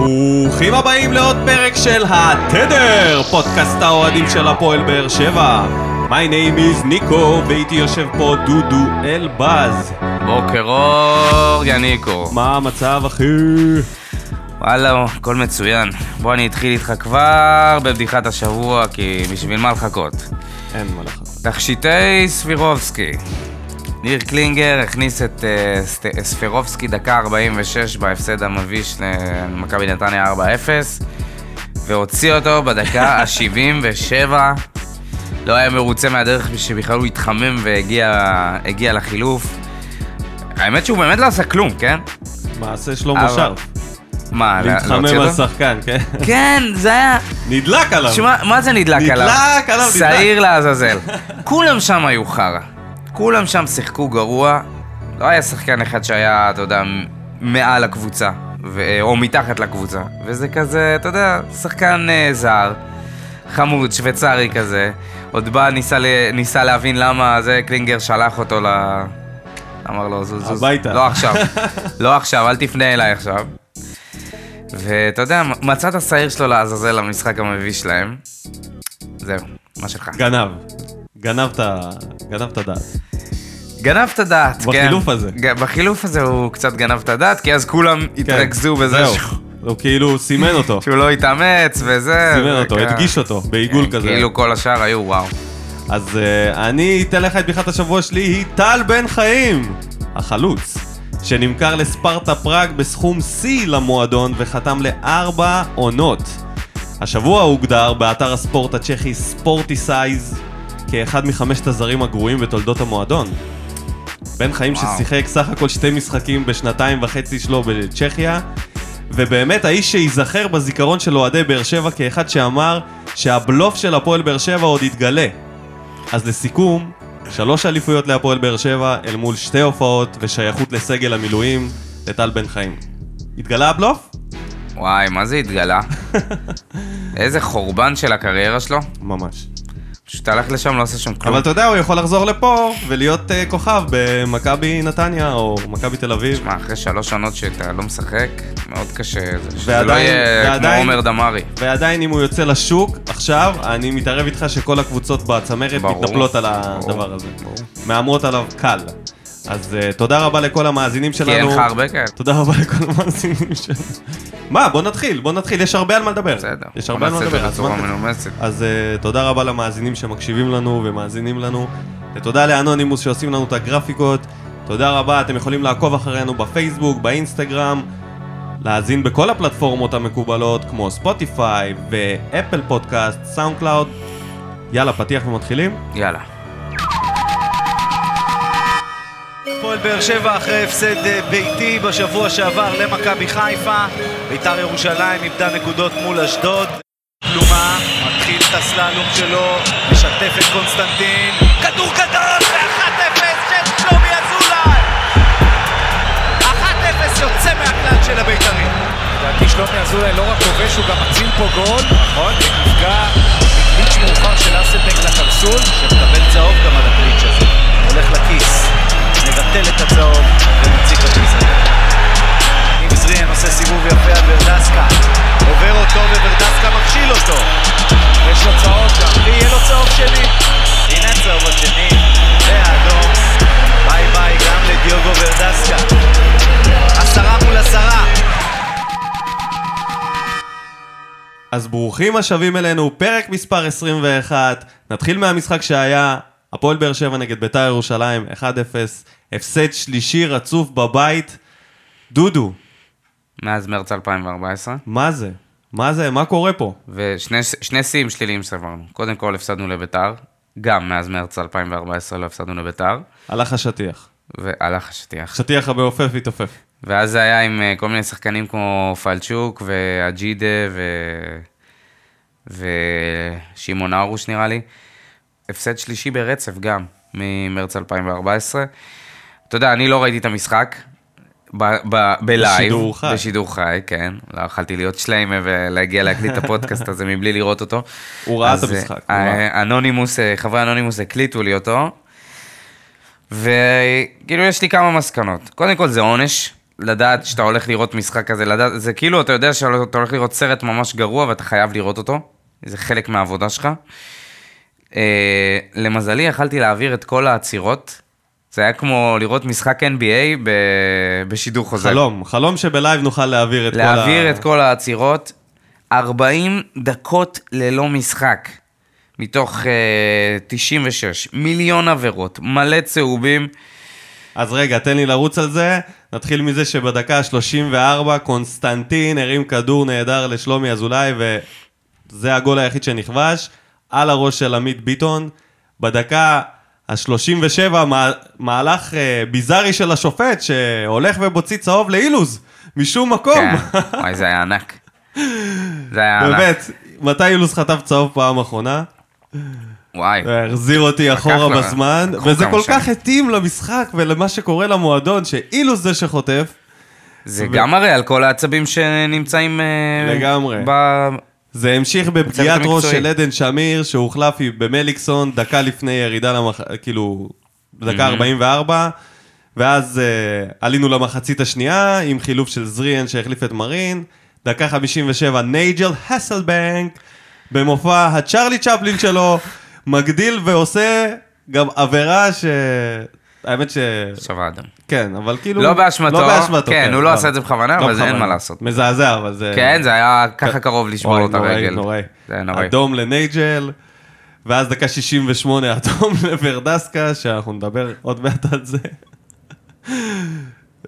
ברוכים הבאים לעוד פרק של התדר, פודקאסט האוהדים של הפועל באר שבע. My name is ניקו, ואיתי יושב פה דודו אלבז. בוקר אור, יניקו. מה המצב, אחי? וואלה, הכל מצוין. בוא אני אתחיל איתך כבר בבדיחת השבוע, כי בשביל מה לחכות? אין מה לחכות. תכשיטי ספירובסקי. ניר קלינגר הכניס את uh, ספירובסקי דקה 46 בהפסד המביש למכבי נתניה 4-0 והוציא אותו בדקה ה-77 לא היה מרוצה מהדרך שבכלל הוא התחמם והגיע הגיע לחילוף האמת שהוא באמת לא עשה כלום, כן? מעשה שלמה אבל- שרף. מה, לה- להתחמם על? שחקן, כן? כן, זה היה... נדלק עליו. תשמע, מה זה נדלק נדלק עליו? עליו, נדלק. שעיר לעזאזל. כולם שם היו חרא. כולם שם שיחקו גרוע. לא היה שחקן אחד שהיה, אתה יודע, מעל הקבוצה. ו- או מתחת לקבוצה. וזה כזה, אתה יודע, שחקן אה, זר, חמוד, שוויצרי כזה. עוד בא, ניסה, ל- ניסה להבין למה זה, קלינגר שלח אותו ל... אמר לו, זוז, זוז. הביתה. לא עכשיו. לא עכשיו, אל תפנה אליי עכשיו. ואתה יודע, מצא את השעיר שלו לעזאזל למשחק המביש שלהם. זהו, מה שלך. גנב. גנב את הדעת. גנב את הדעת, כן. בחילוף הזה. בחילוף הזה הוא קצת גנב את הדעת, כי אז כולם התרכזו בזה כן, זהו. הוא כאילו סימן אותו. שהוא לא התאמץ וזה. סימן אותו. הדגיש אותו, בעיגול כן, כזה. כאילו כל השאר היו וואו. אז אה, אני אתן לך את בדיחת השבוע שלי, היא טל בן חיים, החלוץ, שנמכר לספרטה פראג בסכום שיא למועדון וחתם לארבע עונות. השבוע הוגדר באתר הספורט הצ'כי ספורטי סייז כאחד מחמשת הזרים הגרועים בתולדות המועדון. בן חיים וואו. ששיחק סך הכל שתי משחקים בשנתיים וחצי שלו בצ'כיה, ובאמת האיש שייזכר בזיכרון של אוהדי באר שבע כאחד שאמר שהבלוף של הפועל באר שבע עוד יתגלה. אז לסיכום, שלוש אליפויות להפועל באר שבע אל מול שתי הופעות ושייכות לסגל המילואים לטל בן חיים. התגלה הבלוף? וואי, מה זה התגלה? איזה חורבן של הקריירה שלו. ממש. פשוט הלך לשם, לא עושה שם כלום. אבל אתה יודע, הוא יכול לחזור לפה ולהיות uh, כוכב במכבי נתניה או מכבי תל אביב. תשמע, אחרי שלוש עונות שאתה לא משחק, מאוד קשה. זה- שזה לא יהיה כמו ועדיין- עומר דמארי. ועדיין אם הוא יוצא לשוק, עכשיו, אני מתערב איתך שכל הקבוצות בצמרת. מתנפלות על הדבר ברור, הזה. ברור. מהמרות עליו קל. אז uh, תודה רבה לכל המאזינים שלנו. כי אין לך הרבה כאלה. תודה רבה לכל המאזינים שלנו. מה, בוא נתחיל, בוא נתחיל, יש הרבה על מה לדבר. בסדר. יש הרבה על מה לדבר. אז אה, תודה רבה למאזינים שמקשיבים לנו ומאזינים לנו. ותודה לאנונימוס שעושים לנו את הגרפיקות. תודה רבה, אתם יכולים לעקוב אחרינו בפייסבוק, באינסטגרם, להאזין בכל הפלטפורמות המקובלות, כמו ספוטיפיי ואפל פודקאסט, סאונד קלאוד. יאללה, פתיח ומתחילים? יאללה. הפועל באר שבע אחרי הפסד אה, ביתי בשבוע שעבר למכבי חיפה. ביתר ירושלים איבדה נקודות מול אשדוד. כלומה, מתחיל את הסללום שלו, משתף את קונסטנטין. כדור גדול ו-1-0 של שלומי אזולאי! 1-0 יוצא מהכלל של הבית"רים. לדעתי שלומי אזולאי לא רק כובש, הוא גם מציל פה גול. נכון, נפגע מגליץ' מאוחר של אסלבנק לקרסול, שמקבל צהוב גם על הגליץ' הזה. הולך לכיס, מבטל את הצהוב ומציג בכיס הזה. ניב זריאן עושה סיבוב יפה על ורדסקה. עובר אותו וורדסקה מכשיל אותו. יש לו צהוב גם, ויהיה לו צהוב שני. הנה הצהוב השני, והאדום. ביי ביי גם לדיוגו ורדסקה. עשרה מול עשרה. אז ברוכים השבים אלינו, פרק מספר 21. נתחיל מהמשחק שהיה, הפועל באר שבע נגד ביתר ירושלים, 1-0, הפסד שלישי רצוף בבית. דודו, מאז מרץ 2014, מה זה? מה זה? מה קורה פה? ושני שני שיאים שליליים סברנו. קודם כל הפסדנו לביתר, גם מאז מרץ 2014 לא הפסדנו לביתר, הלך השטיח. והלך השטיח. שטיח המעופף התעופף. ואז זה היה עם אה, כל מיני שחקנים כמו פלצ'וק ואג'ידה ו... ושמעון ארוש נראה לי. הפסד שלישי ברצף גם, ממרץ 2014. אתה יודע, אני לא ראיתי את המשחק, ב live. בשידור חי. בשידור חי, כן. לא יכלתי להיות שליימה ולהגיע להקליט את הפודקאסט הזה מבלי לראות אותו. הוא ראה את המשחק, אה. אנונימוס, אה, חברי אנונימוס הקליטו לי אותו, וכאילו יש לי כמה מסקנות. קודם כל זה עונש, לדעת שאתה הולך לראות משחק כזה, לדעת, זה כאילו, אתה יודע שאתה הולך לראות סרט ממש גרוע ואתה חייב לראות אותו, זה חלק מהעבודה שלך. אה, למזלי, יכלתי להעביר את כל העצירות. זה היה כמו לראות משחק NBA ב... בשידור חוזר. חלום, חלום שב live נוכל להעביר את כל ה... להעביר את כל העצירות. 40 דקות ללא משחק, מתוך אה, 96. מיליון עבירות, מלא צהובים. אז רגע, תן לי לרוץ על זה. נתחיל מזה שבדקה ה-34 קונסטנטין הרים כדור נהדר לשלומי אזולאי, וזה הגול היחיד שנכבש, על הראש של עמית ביטון. בדקה ה-37 מהלך אה, ביזארי של השופט, שהולך ובוציא צהוב לאילוז, משום מקום. כן, וואי, זה היה ענק. זה היה ענק. באמת, מתי אילוז חטף צהוב פעם אחרונה? וואי. החזיר אותי אחורה לו- בזמן, וזה כל כך שנים. התאים למשחק ולמה שקורה למועדון, שאילוז זה שחוטף. זה גם מראה על כל העצבים שנמצאים... אה, לגמרי. ב... זה המשיך בפגיעת ראש. של עדן שמיר, שהוחלף במליקסון דקה לפני ירידה למח... כאילו, בדקה 44, ואז uh, עלינו למחצית השנייה עם חילוף של זריאן שהחליף את מרין, דקה 57 נייג'ל הסלבנק, במופע הצ'רלי צ'פלין שלו, מגדיל ועושה גם עבירה ש... האמת ש... שווה אדם. כן, אבל כאילו... לא באשמתו, לא באשמתו, כן, הוא לא עשה את זה בכוונה, לא אבל זה אין. מה לעשות. מזעזע, אבל זה... כן, זה היה ככה קרוב לשבור לו את נוראי, הרגל. נוראי. זה היה נוראי. אדום לנייג'ל, ואז דקה 68 אדום לוורדסקה, שאנחנו נדבר עוד מעט על זה.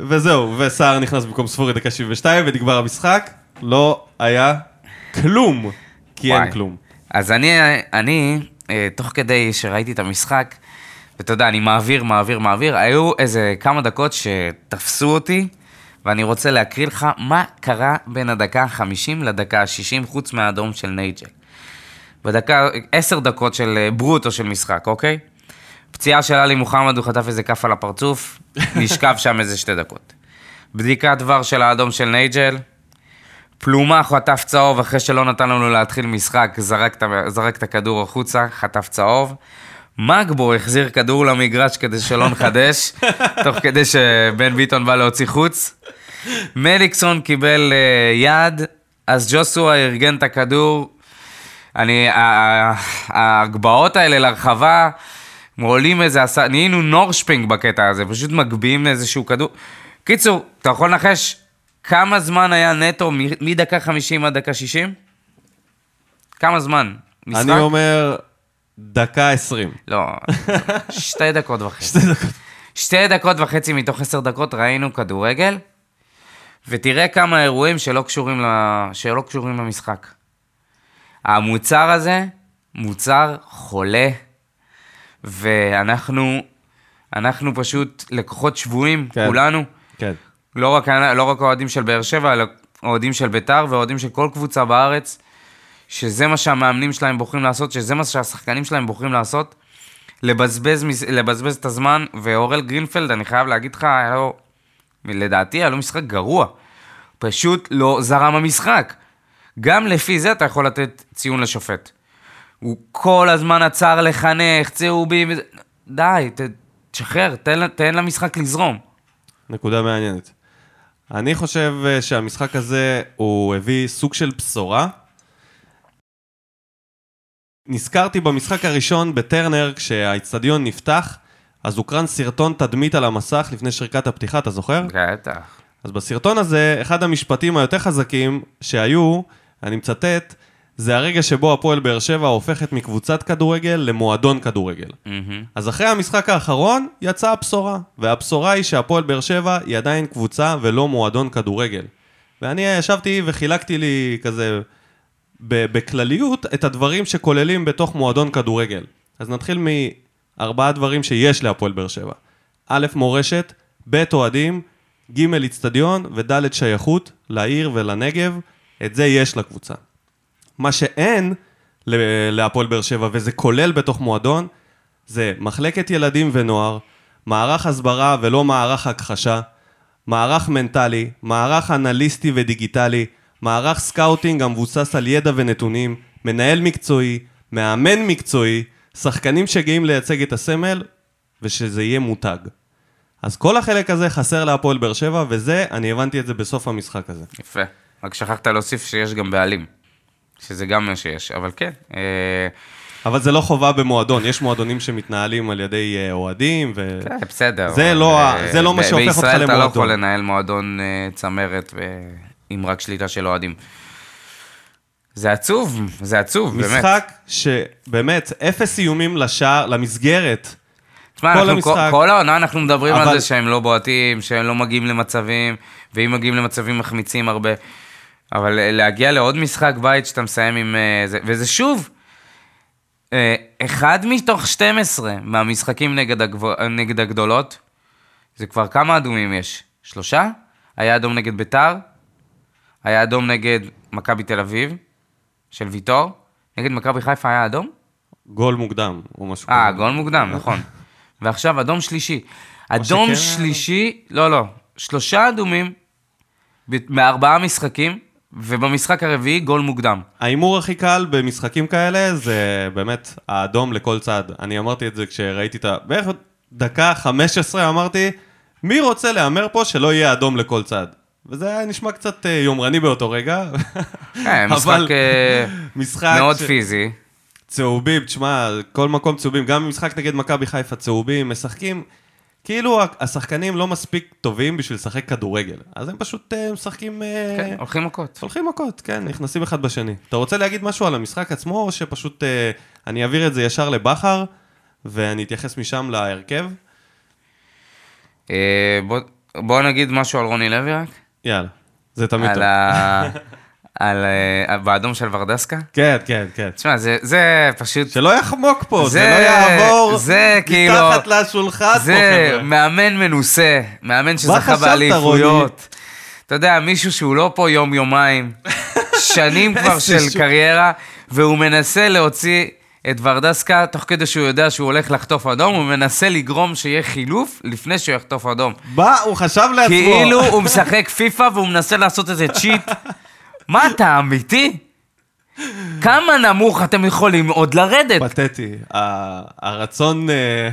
וזהו, וסער נכנס במקום ספורי דקה 72, ונגמר המשחק. לא היה כלום, כי. אין כלום. אז אני, אני, אה, תוך כדי שראיתי את המשחק, ואתה יודע, אני מעביר, מעביר, מעביר, היו איזה כמה דקות שתפסו אותי, ואני רוצה להקריא לך מה קרה בין הדקה ה-50 לדקה ה-60, חוץ מהאדום של נייג'ל. בדקה, עשר דקות של אה, ברוטו של משחק, אוקיי? פציעה של עלי מוחמד, הוא חטף איזה כף על הפרצוף, נשכב שם איזה שתי דקות. בדיקת דבר של האדום של נייג'ל, פלומה חטף צהוב אחרי שלא נתן לנו להתחיל משחק, זרק, זרק את הכדור החוצה, חטף צהוב. מגבו החזיר כדור למגרש כדי שלא נחדש, תוך כדי שבן ביטון בא להוציא חוץ. מליקסון קיבל uh, יד, אז ג'וסווה ארגן את הכדור. אני, ההגבהות האלה לרחבה, עולים איזה, עשה- נהיינו נורשפינג בקטע הזה, פשוט מגביהים לאיזשהו כדור. קיצור, אתה יכול לנחש כמה זמן היה נטו מדקה 50 עד דקה 60? כמה זמן? משחק? אני אומר, דקה 20. לא, שתי דקות וחצי. שתי דקות. שתי דקות וחצי מתוך עשר דקות ראינו כדורגל, ותראה כמה אירועים שלא קשורים, ל... שלא קשורים למשחק. המוצר הזה, מוצר חולה, ואנחנו אנחנו פשוט לקוחות שבויים, כן. כולנו. כן. לא רק, לא רק אוהדים של באר שבע, אלא אוהדים של ביתר ואוהדים של כל קבוצה בארץ, שזה מה שהמאמנים שלהם בוחרים לעשות, שזה מה שהשחקנים שלהם בוחרים לעשות, לבזבז, לבזבז את הזמן, ואורל גרינפלד, אני חייב להגיד לך, היה לו, לדעתי היה לו משחק גרוע. פשוט לא זרם המשחק. גם לפי זה אתה יכול לתת ציון לשופט. הוא כל הזמן עצר לחנך, צהובים, די, תשחרר, תן, תן למשחק לזרום. נקודה מעניינת. אני חושב אה, שהמשחק הזה, הוא הביא סוג של בשורה. נזכרתי במשחק הראשון בטרנר, כשהאיצטדיון נפתח, אז הוקרן סרטון תדמית על המסך לפני שריקת הפתיחה, אתה זוכר? בטח. אז בסרטון הזה, אחד המשפטים היותר חזקים שהיו, אני מצטט, זה הרגע שבו הפועל באר שבע הופכת מקבוצת כדורגל למועדון כדורגל. מהמם. אז אחרי המשחק האחרון יצאה הבשורה, והבשורה היא שהפועל באר שבע היא עדיין קבוצה ולא מועדון כדורגל. ואני ישבתי וחילקתי לי כזה בכלליות את הדברים שכוללים בתוך מועדון כדורגל. אז נתחיל מארבעה דברים שיש להפועל באר שבע. א', מורשת, ב', אוהדים, ג', אצטדיון וד', שייכות לעיר ולנגב. את זה יש לקבוצה. מה שאין להפועל באר שבע, וזה כולל בתוך מועדון, זה מחלקת ילדים ונוער, מערך הסברה ולא מערך הכחשה, מערך מנטלי, מערך אנליסטי ודיגיטלי, מערך scouting המבוסס על ידע ונתונים, מנהל מקצועי, מאמן מקצועי, שחקנים שגאים לייצג את הסמל, ושזה יהיה מותג. אז כל החלק הזה חסר להפועל באר שבע, וזה, אני הבנתי את זה בסוף המשחק הזה. יפה. רק שכחת להוסיף שיש גם בעלים. שזה גם מה שיש, אבל כן. אה, אבל זה לא חובה במועדון, יש מועדונים שמתנהלים על ידי אה, אוהדים, ו... כן, בסדר. זה לא אה, זה לא מה שהופך אותך בישראל אתה לא למועדון. יכול לנהל מועדון צמרת ו- עם רק שליטה של אוהדים. זה עצוב, זה עצוב, באמת. משחק שבאמת, אפס איומים לשער, למסגרת. תשמע, כל אנחנו, המשחק. כל, העונה אנחנו מדברים אבל- על זה שהם לא בועטים, שהם לא מגיעים למצבים, ואם מגיעים למצבים מחמיצים הרבה. אבל אה, להגיע לעוד משחק בית שאתה מסיים עם... אה, זה, וזה שוב, אה, אחד מתוך 12 מהמשחקים נגד, הגבו, נגד הגדולות, זה כבר כמה אדומים יש? שלושה? היה אדום נגד ביתר, היה אדום נגד מכבי תל אביב, של ויטור, נגד מכבי חיפה היה אדום? גול מוקדם, או משהו אה, כזה. גול מוקדם, נכון. ועכשיו אדום שלישי. אדום שכן- שלישי, לא, לא, שלושה אדומים מארבעה משחקים, ובמשחק הרביעי גול מוקדם. ההימור הכי קל במשחקים כאלה זה באמת האדום לכל צד. אני אמרתי את זה כשראיתי את ה... בערך דקה 15 אמרתי, מי רוצה להמר פה שלא יהיה אדום לכל צד? וזה היה נשמע קצת אה, יומרני באותו רגע. כן, משחק אבל אה, משחק מאוד ש- פיזי. צהובים, תשמע, כל מקום צהובים, גם במשחק נגד מכבי חיפה צהובים, משחקים, כאילו השחקנים לא מספיק טובים בשביל לשחק כדורגל, אז הם פשוט אה, משחקים... כן, הולכים מכות. הולכים מכות, כן, נכנסים אחד בשני. אתה רוצה להגיד משהו על המשחק עצמו, או שפשוט אני אעביר את זה ישר לבכר, ואני אתייחס משם להרכב? בוא- בוא נגיד משהו על רוני לוי רק. יאללה, זה תמיד על טוב. ה... על... אה, באדום של ורדסקה. כן, כן, כן. תשמע, זה- זה פשוט... שלא יחמוק פה, זה, זה- לא יעבור זה כאילו- מתחת לשולחן פה, זה חבר'ה. מאמן מנוסה, מאמן שזכה באליפויות. אתה יודע, מישהו שהוא לא פה יום-יומיים, שנים כבר של. קריירה, והוא מנסה להוציא את ורדסקה, תוך כדי שהוא יודע שהוא הולך לחטוף אדום, הוא מנסה לגרום שיהיה חילוף לפני שהוא יחטוף אדום. בא, הוא חשב לעצמו. כאילו הוא משחק פיפא והוא מנסה לעשות איזה cheat. מה, אתה אמיתי? כמה נמוך אתם יכולים עוד לרדת? פתטי. הרצון אה,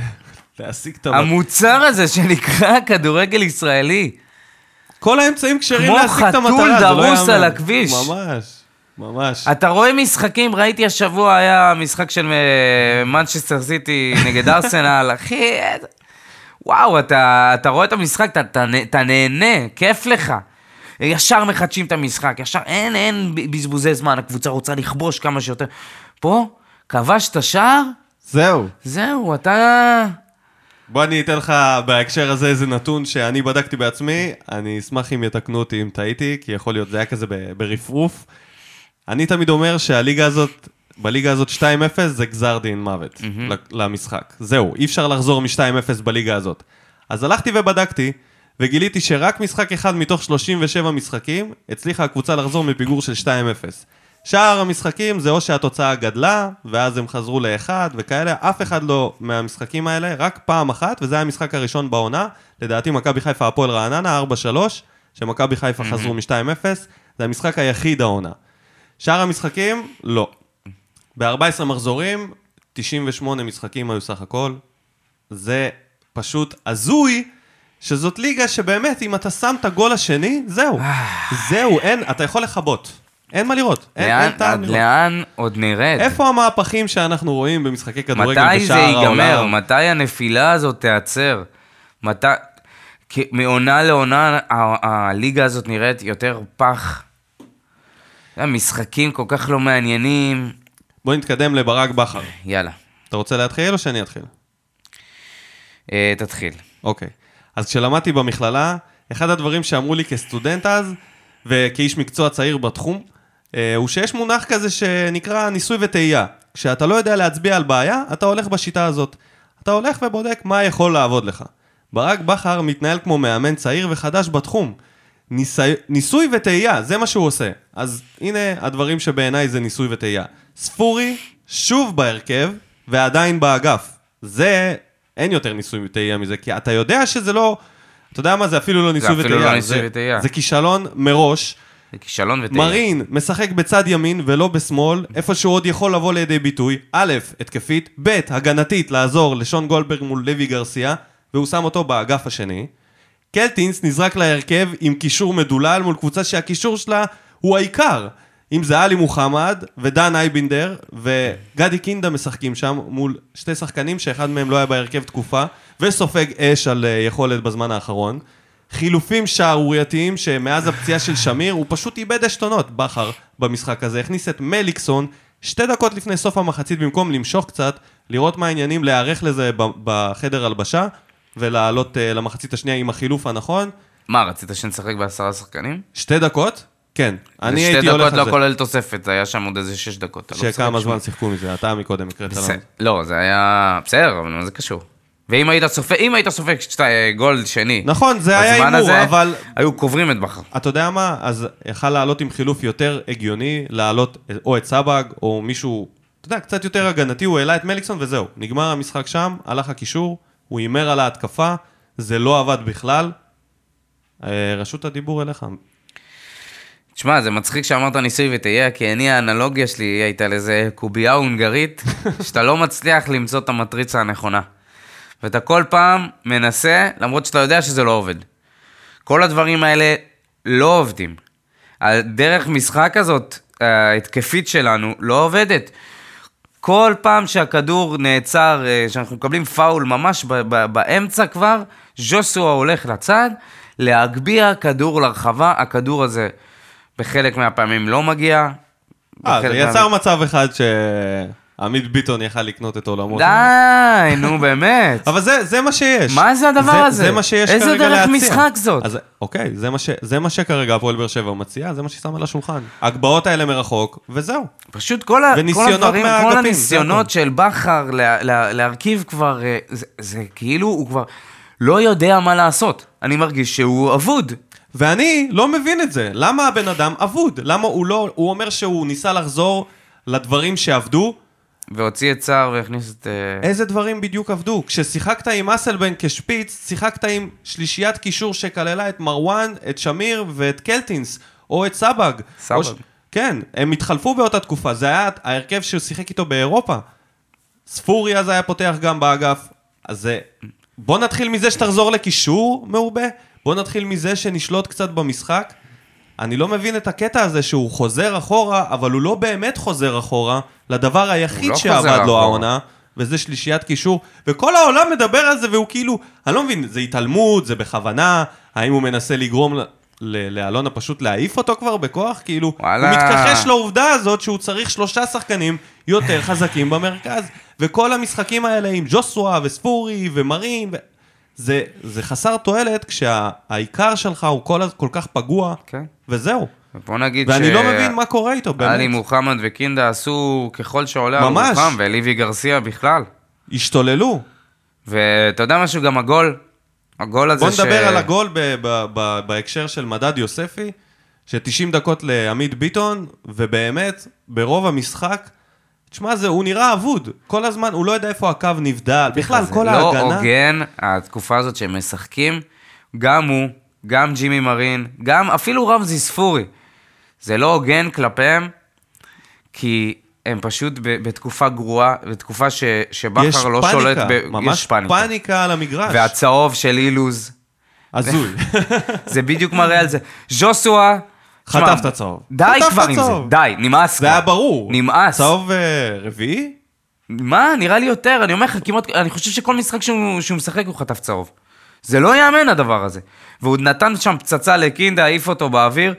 להשיג את המ... המוצר הזה שנקרא כדורגל ישראלי. כל האמצעים כשרים כמו להשיג את חתול המטרה, זה לא דרוס יאמן. על הכביש. ממש, ממש. אתה רואה משחקים, ראיתי השבוע היה משחק של מנצ'סטר סיטי נגד ארסנל, אחי, וואו, אתה, אתה רואה את המשחק, אתה, אתה, אתה נהנה, כיף לך. ישר מחדשים את המשחק, ישר, אין, אין בזבוזי זמן, הקבוצה רוצה לכבוש כמה שיותר. פה, כבשת שער, זהו. זהו, אתה... בוא אני אתן לך בהקשר הזה איזה נתון שאני בדקתי בעצמי, אני אשמח אם יתקנו אותי אם טעיתי, כי יכול להיות, זה היה כזה ברפרוף. אני תמיד אומר שהליגה הזאת, בליגה הזאת 2-0 זה גזר דין מוות ל- למשחק. זהו, אי אפשר לחזור מ-2-0 בליגה הזאת. אז הלכתי ובדקתי, וגיליתי שרק משחק אחד מתוך 37 משחקים, הצליחה הקבוצה לחזור מפיגור של 2-0. שאר המשחקים זה או שהתוצאה גדלה, ואז הם חזרו לאחד וכאלה, אף אחד לא מהמשחקים האלה, רק פעם אחת, וזה היה המשחק הראשון בעונה, לדעתי מכבי חיפה הפועל רעננה, 4-3, שמכבי חיפה חזרו מ-2-0, זה המשחק היחיד העונה. שאר המשחקים, לא. ב-14 מחזורים, 98 משחקים היו סך הכל. זה פשוט הזוי, שזאת ליגה שבאמת, אם אתה שם את הגול השני, זהו. זהו, אין, אתה יכול לכבות. אין מה לראות. אין, אין לאן, טעם עד לראות. לאן עוד נרד? איפה המהפכים שאנחנו רואים במשחקי כדורגל מתי זה ייגמר? העולם? מתי הנפילה הזאת תיעצר? מתי... מעונה לעונה הליגה הזאת נראית יותר פח. המשחקים כל כך לא מעניינים. בוא נתקדם לברק בכר. יאללה, אתה רוצה להתחיל או שאני אתחיל? אה, תתחיל. אוקיי. אז כשלמדתי במכללה, אחד הדברים שאמרו לי כסטודנט אז, וכאיש מקצוע צעיר בתחום, אה, הוא שיש מונח כזה שנקרא ניסוי וטעייה. כשאתה לא יודע להצביע על בעיה, אתה הולך בשיטה הזאת. אתה הולך ובודק מה יכול לעבוד לך. ברק בכר מתנהל כמו מאמן צעיר וחדש בתחום. ניסי... ניסוי וטעייה, זה מה שהוא עושה. אז הנה הדברים שבעיניי זה ניסוי וטעייה. ספורי שוב בהרכב ועדיין באגף. זה, אין יותר ניסוי וטעייה מזה, כי אתה יודע שזה לא... אתה יודע מה זה אפילו לא ניסוי וטעייה. לא ניסוי זה, וטעייה. זה כישלון מראש. זה כישלון וטעייה. מרין משחק בצד ימין ולא בשמאל, איפה שהוא עוד יכול לבוא לידי ביטוי. א', התקפית, ב', הגנתית, לעזור לשון גולדברג מול לוי גרסיה. והוא שם אותו באגף השני. קלטינס נזרק להרכב עם קישור מדולל מול קבוצה שהקישור שלה הוא העיקר. אם זה עלי מוחמד ודן אייבינדר וגדי קינדה משחקים שם מול שתי שחקנים שאחד מהם לא היה בהרכב תקופה וסופג אש על אה, יכולת בזמן האחרון. חילופים שערורייתיים שמאז הפציעה של שמיר הוא פשוט איבד עשתונות, בכר, במשחק הזה. הכניס את מליקסון שתי דקות לפני סוף המחצית במקום למשוך קצת, לראות מה העניינים, להיערך לזה בחדר הלבשה ולעלות uh, למחצית השנייה עם החילוף הנכון. מה, רצית שנשחק בעשרה שחקנים? שתי דקות? כן. אני זה הייתי שתי הולך דקות על לא זה. כולל תוספת, זה היה שם עוד איזה שש דקות. לא שכמה. זמן שיחקו מזה, אתה מקודם הקראת לנו. לא, זה היה... בסדר, אבל מה זה קשור? ואם היית סופג, אם היית סופג שתי- גול שני, נכון, זה היה הימור, אבל היו קוברים את בכר. אתה יודע מה? אז יכל לעלות עם חילוף יותר הגיוני, לעלות או את סבג, או מישהו, אתה יודע, קצת יותר הגנתי, הוא העלה את מליקסון וזהו. נגמר המשחק שם, הלך הקישור, הוא הימר על ההתקפה, זה לא עבד בכלל. אה, רשות הדיבור אליך. תשמע, זה מצחיק שאמרת ניסוי וטעייה, כי אני, האנלוגיה שלי הייתה לזה קובייה הונגרית, שאתה לא מצליח למצוא את המטריצה הנכונה. ואתה כל פעם מנסה, למרות שאתה יודע שזה לא עובד. כל הדברים האלה לא עובדים. הדרך משחק הזאת, ההתקפית שלנו, לא עובדת. כל פעם שהכדור נעצר, אה, שאנחנו מקבלים פאול ממש באמצע כבר, ז'וסואה הולך לצד, להגביה כדור לרחבה, הכדור הזה בחלק מהפעמים לא מגיע. אה, זה יצר מה- מצב אחד שעמית ביטון יכל לקנות את עולמו. די, נו באמת. אבל זה, זה מה שיש. מה זה הדבר הזה? זה מה שיש איזה כרגע דרך להציע. משחק זאת? אז אוקיי, זה מה, ש, זה מה שכרגע הפועל באר שבע מציעה, זה מה שהיא שמה על השולחן. הגבהות האלה מרחוק, וזהו. פשוט כל, ה- כל הדברים, כל זה הניסיונות. של בכר לה, לה, להרכיב כבר, אה, זה, זה כאילו הוא כבר לא יודע מה לעשות. אני מרגיש שהוא אבוד. ואני לא מבין את זה. למה הבן אדם אבוד? למה הוא לא... הוא אומר שהוא ניסה לחזור לדברים שעבדו. והוציא את סער והכניס את... אה, איזה דברים בדיוק עבדו? כששיחקת עם אסלבן כשפיץ, שיחקת עם שלישיית קישור שכללה את מרואן, את שמיר ואת קלטינס, או את סבג. סבג. או ש... כן, הם התחלפו באותה תקופה, זה היה ההרכב שהוא שיחק איתו באירופה. ספורי אז היה פותח גם באגף. אז זה... בוא נתחיל מזה שתחזור לקישור מעובה, בוא נתחיל מזה שנשלוט קצת במשחק. אני לא מבין את הקטע הזה שהוא חוזר אחורה, אבל הוא לא באמת חוזר אחורה לדבר היחיד לא שעבד לו. העונה, וזה שלישיית קישור, וכל העולם מדבר על זה והוא כאילו, אני לא מבין, זה התעלמות, זה בכוונה, האם הוא מנסה לגרום לאלונה פשוט להעיף אותו כבר בכוח? כאילו, וואלה. הוא מתכחש לעובדה הזאת שהוא צריך שלושה שחקנים יותר חזקים במרכז, וכל המשחקים האלה עם ג'וסווה וספורי ומרין, ו... זה, זה חסר תועלת כשהעיקר שלך הוא כל, כל כך פגוע, כן. וזהו. בוא נגיד ואני לא מבין מה קורה איתו, עלי באמת. מוחמד וקינדה עשו ככל שעולה על. רוחם, וליבי גרסיה בכלל. השתוללו. ואתה יודע משהו, גם הגול, הגול הזה בוא ש... נדבר על הגול ב- ב- ב- בהקשר של מדד יוספי, ש-90 דקות לעמית ביטון, ובאמת, ברוב המשחק, תשמע, זה, הוא נראה אבוד. כל הזמן, הוא לא יודע איפה הקו נבדל. בכלל, כל לא ההגנה... הוגן, התקופה הזאת שהם משחקים, גם הוא, גם ג'ימי מרין, גם אפילו רמזי ספורי. זה לא הוגן כלפיהם, כי הם פשוט ב- בתקופה גרועה, בתקופה ש, שבכר לא שולט פאניקה, ב... ממש יש פאניקה. פאניקה על המגרש. והצהוב של אילוז, הזוי. זה בדיוק מראה על זה. ז'וסואה... חטף את הצהוב. די כבר עם זה. די, נמאס כבר. זה היה ברור. נמאס. צהוב אה, רביעי? מה? נראה לי יותר, אני אומר לך, כמעט, אני חושב שכל משחק שהוא, שהוא משחק הוא חטף צהוב. זה לא ייאמן הדבר הזה. והוא נתן שם פצצה לקינדה, העיף אותו באוויר.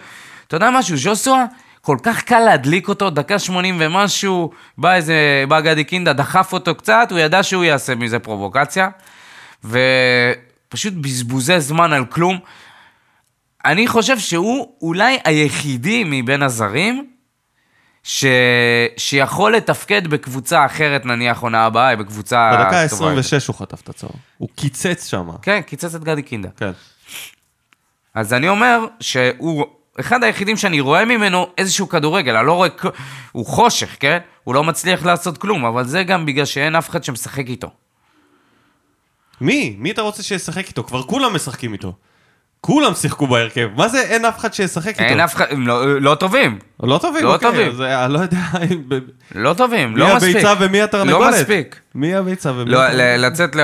אתה יודע משהו, ז'וסואה, כל כך קל להדליק אותו, דקה 80 ומשהו, בא איזה, בא גדי קינדה, דחף אותו קצת, הוא ידע שהוא יעשה מזה פרובוקציה. ופשוט בזבוזי זמן על כלום. אני חושב שהוא אולי היחידי מבין הזרים ש... שיכול לתפקד בקבוצה אחרת, נניח עונה הבאה, בקבוצה בדקה טובה 26 הוא חטף את הצהוב. הוא קיצץ שם. כן, קיצץ את גדי קינדה. כן. אז אני אומר שהוא אחד היחידים שאני רואה ממנו איזשהו כדורגל, אני לא רואה, הוא חושך, כן? הוא לא מצליח לעשות כלום, אבל זה גם בגלל שאין אף אחד שמשחק איתו. מי? מי אתה רוצה שישחק איתו? כבר כולם משחקים איתו. כולם שיחקו בהרכב. מה זה אין אף אחד שישחק איתו? אין אף אחד, הם לא- לא טובים. לא טובים, לא אוקיי. טובים. אז אני לא יודע אם... לא טובים, מי לא מספיק. הביצה ומי התרנגולת? לא מספיק. מי הביצה ומי לא, התרנגולת? לצאת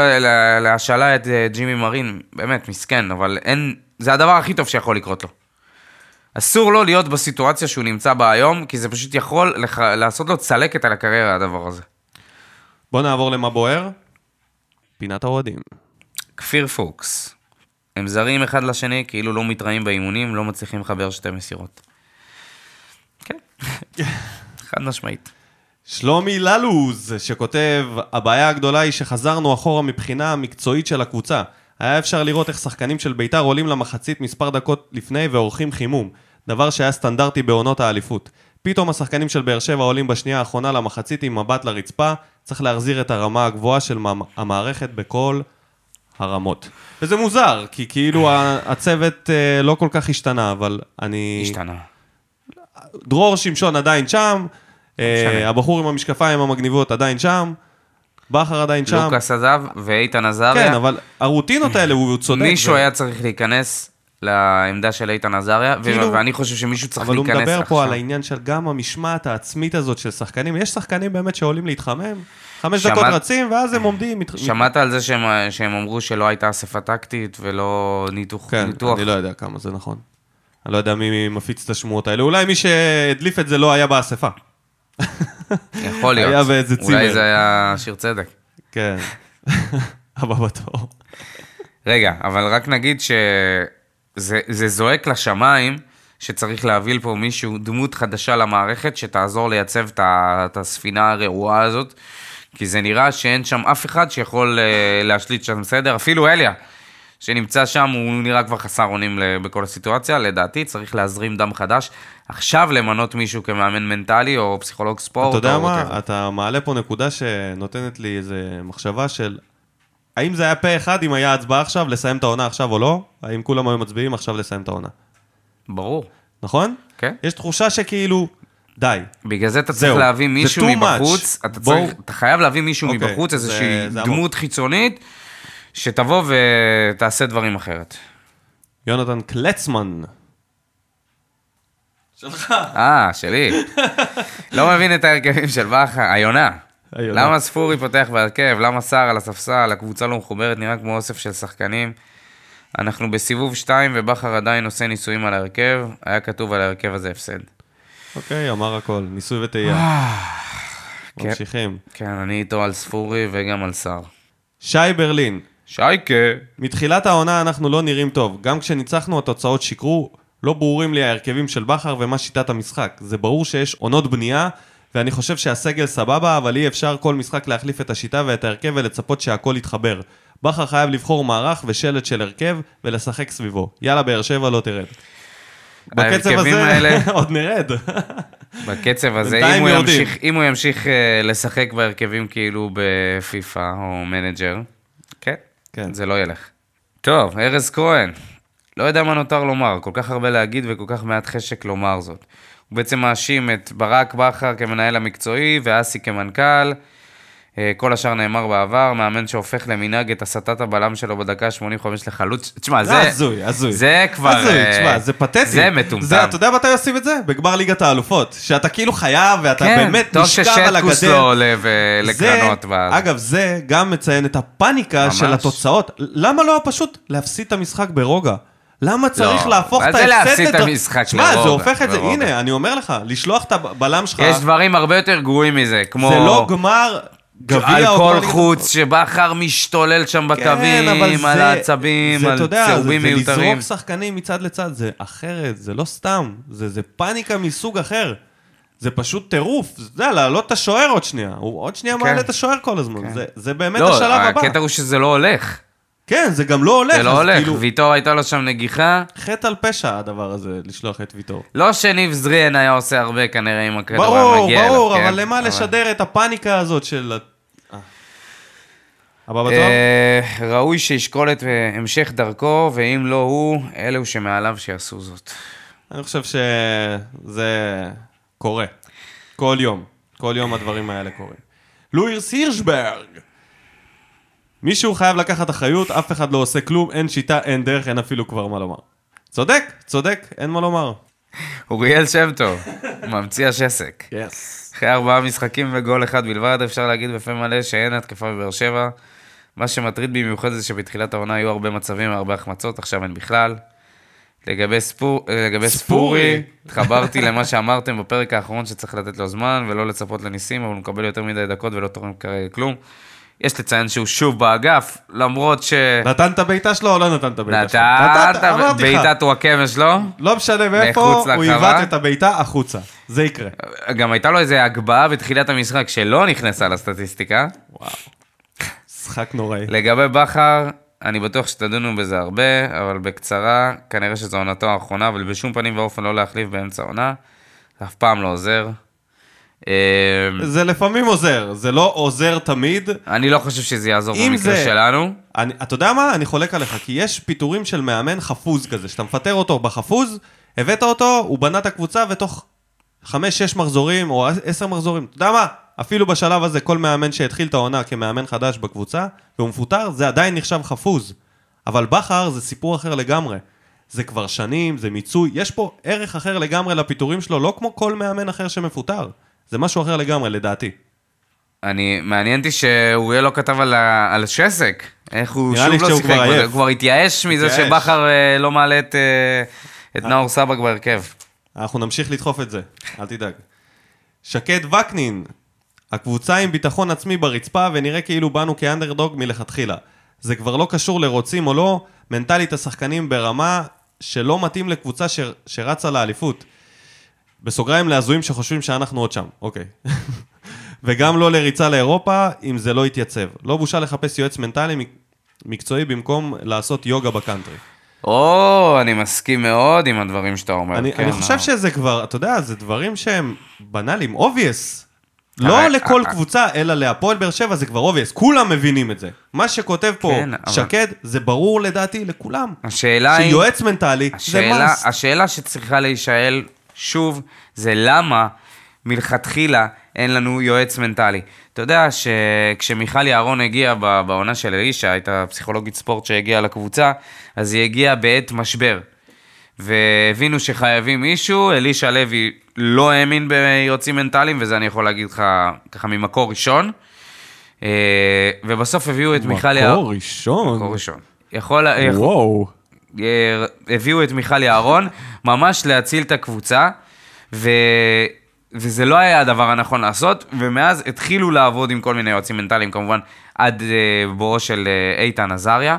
להשאלה את אה, ג'ימי מרין, באמת, מסכן, אבל אין... זה הדבר הכי טוב שיכול לקרות לו. אסור לו להיות בסיטואציה שהוא נמצא בה היום, כי זה פשוט יכול לח... לעשות לו צלקת על הקריירה, הדבר הזה. בוא נעבור למה בוער. פינת האוהדים. כפיר פוקס. הם זרים אחד לשני, כאילו לא מתראים באימונים, לא מצליחים לחבר שתי מסירות. כן, חד משמעית. שלומי ללוז, שכותב, הבעיה הגדולה היא שחזרנו אחורה מבחינה המקצועית של הקבוצה. היה אפשר לראות איך שחקנים של ביתר עולים למחצית מספר דקות לפני ועורכים חימום, דבר שהיה סטנדרטי בעונות האליפות. פתאום השחקנים של באר שבע עולים בשנייה האחרונה למחצית עם מבט לרצפה, צריך להחזיר את הרמה הגבוהה של המ- המערכת בכל הרמות. וזה מוזר, כי כאילו הצוות אה, לא כל כך השתנה, אבל אני... השתנה. דרור שמשון עדיין שם, אה, משנה. הבחור עם המשקפיים המגניבות עדיין שם, בכר עדיין שם. לוקאס עזב ואיתן עזריה. כן, אבל הרוטינות האלה, הוא צודק. מישהו היה צריך להיכנס לעמדה של איתן עזריה, כאילו- ואני חושב שמישהו צריך אבל הוא להיכנס מדבר עכשיו. פה על העניין של גם המשמעת העצמית הזאת של שחקנים. יש שחקנים באמת שעולים להתחמם, חמש שמעת- דקות רצים, ואז הם עומדים. מת- שמעת על זה שהם, שהם אמרו שלא הייתה אספה טקטית ולא ניתוח? כן, ניתוח. אני לא יודע כמה זה נכון. אני לא יודע מי מפיץ את השמועות האלה. אולי מי שהדליף את זה לא היה באספה. יכול להיות. היה באיזה צימר. אולי זה היה שיר צדק. כן. הבא בתור. רגע, אבל רק נגיד שזה זה זועק לשמיים שצריך להביא פה מישהו, דמות חדשה למערכת, שתעזור לייצב את הספינה הרעועה הזאת, כי זה נראה שאין שם אף אחד שיכול אה, להשליט שם סדר, אפילו אליה, שנמצא שם, הוא נראה כבר חסר אונים בכל הסיטואציה, לדעתי צריך להזרים דם חדש. עכשיו למנות מישהו כמאמן מנטלי או פסיכולוג ספורט. אתה יודע מה? אתה מעלה פה נקודה שנותנת לי איזה מחשבה של... האם זה היה פה אחד אם היה הצבעה עכשיו, לסיים את העונה עכשיו או לא? האם כולם היו מצביעים עכשיו לסיים את העונה? ברור, נכון? כן. יש תחושה שכאילו, די. בגלל זה אתה זהו, צריך להביא זה מישהו. מבחוץ, אתה, בואו- צריך, אתה חייב להביא מישהו אוקיי, מבחוץ, זה- איזושהי זה. דמות חיצונית, שתבוא ותעשה דברים אחרת. יונתן קלצמן. שלך. אה, שלי. לא מבין את ההרכבים של בכר, היונה. למה ספורי פותח בהרכב? למה סער על הספסל? הקבוצה לא מחוברת, נראה כמו אוסף של שחקנים. אנחנו בסיבוב 2 ובכר עדיין עושה ניסויים על ההרכב, היה כתוב על ההרכב הזה הפסד. אוקיי, אמר הכל, ניסוי וטעייה. כן. ממשיכים. כן, אני איתו על ספורי וגם על סער. שי ברלין, שייקה. מתחילת העונה אנחנו לא נראים טוב. גם כשניצחנו התוצאות שיקרו, לא ברורים לי ההרכבים של בכר ומה שיטת המשחק. זה ברור שיש עונות בנייה, ואני חושב שהסגל סבבה, אבל אי אפשר כל משחק להחליף את השיטה ואת ההרכב ולצפות שהכל יתחבר. בכר חייב לבחור מערך ושלט של הרכב ולשחק סביבו. יאללה, באר שבע לא תרד. בקצב הזה האלה- עוד נרד. בקצב הזה, אם הוא. ימשיך, אם הוא ימשיך אה, לשחק בהרכבים כאילו בפיפא או manager, כן, כן. זה לא ילך. טוב, ארז כהן, לא יודע מה נותר לומר, כל כך הרבה להגיד וכל כך מעט חשק לומר זאת. הוא בעצם מאשים את ברק בכר כמנהל המקצועי ואסי כמנכ"ל. אה, כל השאר נאמר בעבר, מאמן שהופך למנהג את הסטת הבלם שלו בדקה 85 לחלוץ. תשמע, זה... זה הזוי, הזוי. זה כבר... הזוי, אה, תשמע, זה פתטי. זה מטומטם. זה, אתה יודע מתי עושים את זה? בגמר ליגת האלופות. שאתה כאילו חייב, ואתה כן, באמת טוב נשכב על הגדר. ששטקוס לא עולה זה, לקרנות. ואז. אגב, זה גם מציין את הפאניקה ממש. של התוצאות. למה לא פשוט להפסיד את המשחק ברוגע? למה צריך להפוך מה את זה ההפסד להפסיד את המשחק שמע, זה? הופך את זה, ברוגע. הנה, אני אומר לך, לשלוח את הבלם שלך, יש דברים הרבה יותר גרועים מזה, כמו... זה לא גמר גביע על או כל גמר ליגת חוץ, שבכר משתולל שם כן, בקווים, על זה- העצבים, זה, על אתה זה- צהובים זה מיותרים. לזרוק שחקנים מצד לצד, זה אחרת, זה לא סתם, זה, זה פאניקה מסוג אחר. זה פשוט טירוף, זה יודע, להעלות את השוער עוד שנייה, הוא עוד שנייה כן. מעלה את השוער כל הזמן, כן. זה, זה באמת לא, השלב הבא. הקטע הוא שזה לא הולך. כן, זה גם לא הולך, זה לא הולך. כאילו, ויטור הייתה לו שם נגיחה. חטא על פשע הדבר הזה, לשלוח את ויטור. לא שניב זריאן היה עושה הרבה כנראה אם הכדור היה ברור, אליו. ברור, כן? אבל למה לשדר את הפאניקה הזאת של... אה. הבא בתור? אה, ראוי שישקול את אה, המשך דרכו, ואם לא הוא, אלו שמעליו שיעשו זאת. אני חושב שזה קורה. כל יום. כל יום הדברים האלה קורים. לואירס הירשברג. מישהו חייב לקחת אחריות, אף אחד לא עושה כלום, אין שיטה, אין דרך, אין אפילו כבר מה לומר. צודק, צודק, אין מה לומר. אוריאל שם טוב, ממציא השסק. יס. אחרי ארבעה משחקים וגול אחד בלבד, אפשר להגיד בפה מלא שאין התקפה בבאר שבע. מה שמטריד במיוחד זה שבתחילת העונה היו הרבה מצבים והרבה החמצות, עכשיו אין בכלל. לגבי, ספור, לגבי. ספורי, התחברתי למה שאמרתם בפרק האחרון שצריך לתת לו זמן ולא לצפות לניסים, אבל הוא מקבל יותר מדי דקות ולא תורם כרגע כלום. יש לציין שהוא שוב באגף, למרות ש... נתן את הבעיטה שלו או לא נתן את הבעיטה שלו? אמרתי לך. בעיטת וואקמה שלו, לא משנה מאיפה, הוא. עיוות את הבעיטה החוצה. זה יקרה. גם הייתה לו איזה הגבהה בתחילת המשחק שלא נכנסה לסטטיסטיקה. וואו. משחק נוראי. לגבי בכר, אני בטוח שתדונו בזה הרבה, אבל בקצרה, כנראה שזו עונתו האחרונה, אבל בשום פנים ואופן לא להחליף באמצע העונה. זה אף פעם לא עוזר. אה, זה לפעמים עוזר, זה לא עוזר תמיד. אני לא חושב שזה יעזור במקרה זה- שלנו. אני, אתה יודע מה? אני חולק עליך, כי יש פיטורים של מאמן חפוז כזה, שאתה מפטר אותו בחפוז, הבאת אותו, הוא בנה את הקבוצה, ותוך חמש, שש מחזורים, או עשר מחזורים, אתה יודע מה? אפילו בשלב הזה, כל מאמן שהתחיל את העונה כמאמן חדש בקבוצה, והוא מפוטר, זה עדיין נחשב חפוז. אבל בכר זה סיפור אחר לגמרי. זה כבר שנים, זה מיצוי, יש פה ערך אחר לגמרי לפיטורים שלו, לא כמו כל מאמן אחר שמפוטר. זה משהו אחר לגמרי, לדעתי. אני, מעניין אותי שאוריאל לא כתב על, ה, על שסק. איך הוא שוב לא שיחק. כבר. הוא כבר התייאש מזה. שבכר אה, לא מעלה את, אה, את נאור סבק בהרכב. אנחנו נמשיך לדחוף את זה, אל תדאג. שקד וקנין, הקבוצה עם ביטחון עצמי ברצפה ונראה כאילו באנו כאנדרדוג מלכתחילה. זה כבר לא קשור לרוצים או לא, מנטלית השחקנים ברמה שלא מתאים לקבוצה ש... שרצה לאליפות. בסוגריים להזויים שחושבים שאנחנו עוד שם, אוקיי. וגם לא לריצה לאירופה אם זה לא יתייצב. לא בושה לחפש יועץ מנטלי מק- מקצועי במקום לעשות יוגה בקאנטרי. או, אני מסכים מאוד עם הדברים שאתה אומר. אני, כן, אני חושב נאור. שזה כבר, אתה יודע, זה דברים שהם בנאליים, obvious. לא לכל ה- קבוצה, אלא להפועל באר שבע זה כבר obvious. כולם מבינים את זה. מה שכותב פה כן, אבל- שקד, זה ברור לדעתי לכולם. השאלה היא... שיועץ מנטלי זה השאלה, must. השאלה שצריכה להישאל שוב, זה למה מלכתחילה אין לנו יועץ מנטלי. אתה יודע שכשמיכל יערון הגיעה בעונה של אלישע, הייתה פסיכולוגית ספורט שהגיעה לקבוצה, אז היא הגיעה בעת משבר. והבינו שחייבים מישהו, אלישע לוי לא האמין ביועצים מנטליים, וזה אני יכול להגיד לך ככה ממקור ראשון. אה, ובסוף הביאו את מיכל יערון. מקור ראשון. מקור ראשון. יכול, וואו. אה, הביאו את מיכל יערון, ממש להציל את הקבוצה, ו... וזה לא היה הדבר הנכון לעשות, ומאז התחילו לעבוד עם כל מיני יועצים מנטליים, כמובן, עד אה, בואו של אה, איתן עזריה,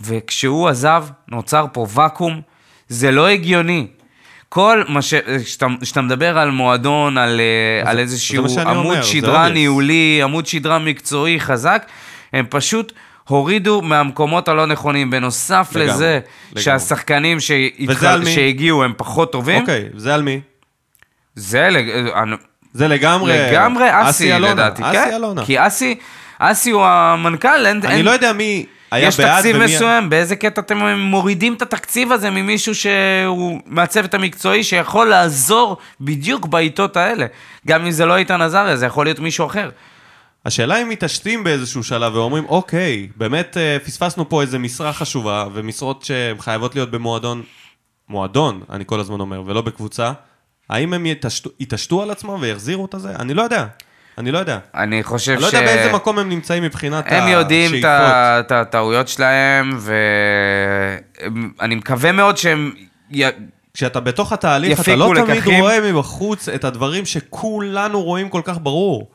וכשהוא עזב, נוצר פה ואקום, זה לא הגיוני. כל מה ש... שאתה, שאתה מדבר על מועדון, על, אה, על איזשהו אומר, עמוד זה שדרה. ניהולי, עמוד שדרה מקצועי חזק, הם פשוט הורידו מהמקומות הלא נכונים. בנוסף לגמרי, לזה, לגמרי. שהשחקנים שהתח... וזה על מי? שהגיעו הם פחות טובים, אוקיי, זה על מי? זה לג... אני- זה לגמרי... לגמרי אסי, אלונה. לדעתי. אסי כן? אלונה. כי אסי, אסי הוא המנכ"ל, אין... אני אין... לא יודע מי היה יש בעד תקציב ומי... מסוים, באיזה קטע אתם מורידים את התקציב הזה ממישהו שהוא מהצוות המקצועי שיכול לעזור בדיוק בעיתות האלה. גם אם זה לא איתן עזריה, זה יכול להיות מישהו אחר. השאלה אם מתעשתים באיזשהו שלב ואומרים, אוקיי, באמת אה, פספסנו פה איזה משרה חשובה, ומשרות שהן חייבות להיות במועדון, מועדון, אני כל הזמן אומר, ולא בקבוצה, האם הם יתעשתו, יתעשתו על עצמם ויחזירו את הזה? אני לא יודע. אני לא יודע. אני חושב אני לא ש... יודע באיזה מקום הם נמצאים מבחינת הם יודעים את השאיפות. הטעויות שלהם, ואני מקווה מאוד שהם... י- כשאתה בתוך התהליך, אתה לא תמיד לקחים. רואה מבחוץ את הדברים שכולנו רואים כל כך ברור.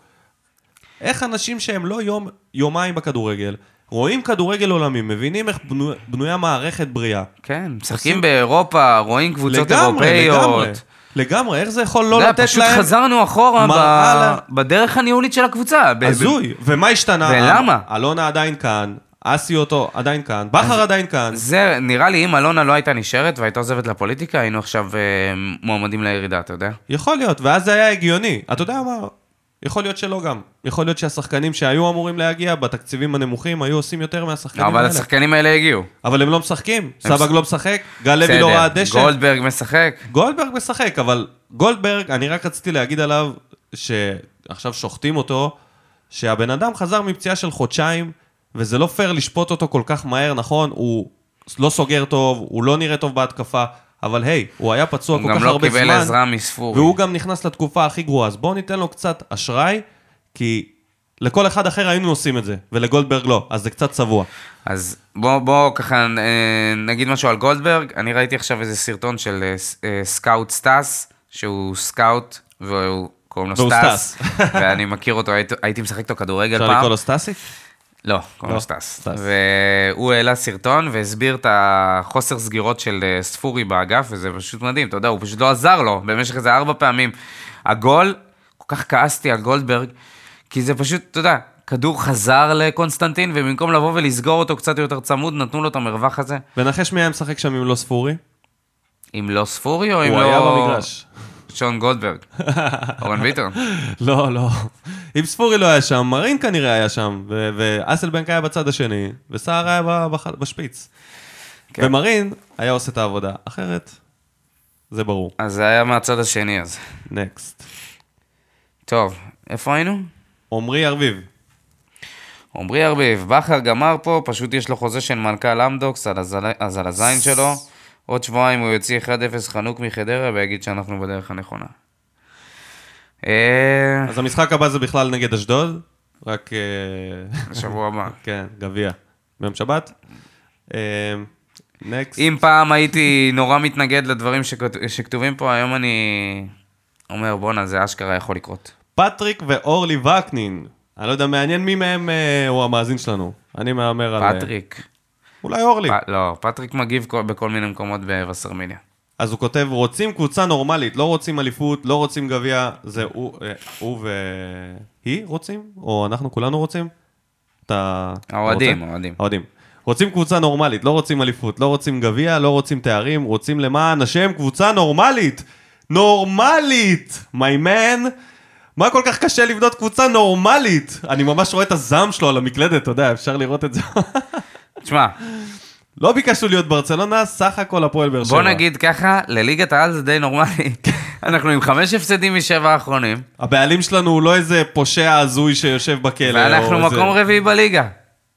איך אנשים שהם לא יום, יומיים בכדורגל, רואים כדורגל עולמי, מבינים איך בנו, בנויה מערכת בריאה. כן, משחקים באירופה, רואים קבוצות לגמרי, אירופאיות. לגמרי. לגמרי, איך זה יכול לא לתת פשוט להם... חזרנו אחורה ב- לה- בדרך הניהולית של הקבוצה. ב- ב- הזוי. ומה השתנה? ולמה? אלונה עדיין כאן, אסי אותו עדיין כאן, בכר עדיין כאן. זה, נראה לי, אם אלונה לא הייתה נשארת והייתה עוזבת לפוליטיקה, היינו עכשיו אה, מועמדים לירידה, אתה יודע? יכול להיות, ואז זה היה הגיוני. אתה יודע מה? יכול להיות שלא גם. יכול להיות שהשחקנים שהיו אמורים להגיע בתקציבים הנמוכים היו עושים יותר מהשחקנים אבל האלה. השחקנים האלה הגיעו. אבל הם לא משחקים. הם סבג לא משחק, גל לוי לא ראה דשא. גולדברג משחק. גולדברג משחק, אבל גולדברג, אני רק רציתי להגיד עליו, שעכשיו שוחטים אותו, שהבן אדם חזר מפציעה של חודשיים, וזה לא פייר לשפוט אותו כל כך מהר, נכון? הוא לא סוגר טוב, הוא לא נראה טוב בהתקפה, אבל היי, הוא היה פצוע הוא כל גם כך לא הרבה קיבל זמן. עזרה מספורי. והוא גם נכנס לתקופה הכי גרועה, אז בואו ניתן לו קצת אשראי, כי לכל אחד אחר היינו עושים את זה, ולגולדברג לא, אז זה קצת צבוע. אז בוא, בוא ככה אה, נגיד משהו על גולדברג. אני ראיתי עכשיו איזה סרטון של אה, אה, scout סטאס, שהוא scout, והוא קוראים לו סטאס. ואני מכיר אותו, הייתי, משחק איתו כדורגל אפשר פעם. לקרוא לו סטאסי? לא, קוראים לו לא. סטס. והוא העלה סרטון והסביר את החוסר סגירות של אה, ספורי באגף, וזה פשוט מדהים, אתה יודע, הוא פשוט לא עזר לו במשך איזה ארבע פעמים. הגול, כל כך כעסתי על גולדברג, כי זה פשוט, אתה יודע, כדור חזר לקונסטנטין, ובמקום לבוא ולסגור אותו קצת יותר צמוד, נתנו לו את המרווח הזה. ונחש מי היה משחק שם אם לא ספורי? אם לא ספורי או אם הוא לא... היה במגרש. שון גולדברג. אורן ביטון. לא, לא. אם ספורי לא היה שם, מרין כנראה היה שם, ו- ואסלבנק היה בצד השני, וסער היה בשפיץ. כן. ומרין היה עושה את העבודה, אחרת, זה ברור. אז זה היה מהצד השני אז. נקסט. טוב, איפה היינו? עמרי ארביב. עמרי ארביב, בכר גמר פה, פשוט יש לו חוזה של מנכ"ל אמדוקס, על הזל- אז על הזין שלו. עוד שבועיים הוא יוציא 1-0 חנוק מחדרה ויגיד שאנחנו בדרך הנכונה. אה, אז המשחק הבא זה בכלל נגד אשדוד, רק... אה, בשבוע הבא. כן, גביע. ביום שבת. נקסט. אם פעם הייתי נורא מתנגד לדברים שכת- שכתובים פה, היום אני אומר, בואנה, זה אשכרה יכול לקרות. פטריק ואורלי וקנין. אני לא יודע, מעניין מי מהם אה, הוא המאזין שלנו. אני מהמר על... אה, פטריק. אולי אורלי. פ- לא, פטריק מגיב כל- בכל מיני מקומות בווסרמיליה. אז הוא כותב, רוצים קבוצה נורמלית, לא רוצים אליפות, לא רוצים גביע, זה הוא, אה, הוא והיא רוצים? או אנחנו כולנו רוצים? אתה... האוהדים? האוהדים. האוהדים. רוצים קבוצה נורמלית, לא רוצים אליפות, לא רוצים גביע, לא רוצים תארים, רוצים למען השם קבוצה נורמלית! נורמלית! My man! מה כל כך קשה לבנות קבוצה נורמלית? אני ממש רואה את הזעם שלו על המקלדת, אתה יודע, אפשר לראות את זה. תשמע, לא ביקשנו להיות ברצלונה, סך הכל הפועל באר שבע. בוא נגיד ככה, לליגת העל זה די נורמלי. אנחנו עם חמש הפסדים משבע האחרונים, הבעלים שלנו הוא לא איזה פושע הזוי שיושב בכלא. ואנחנו מקום איזה... רביעי בליגה.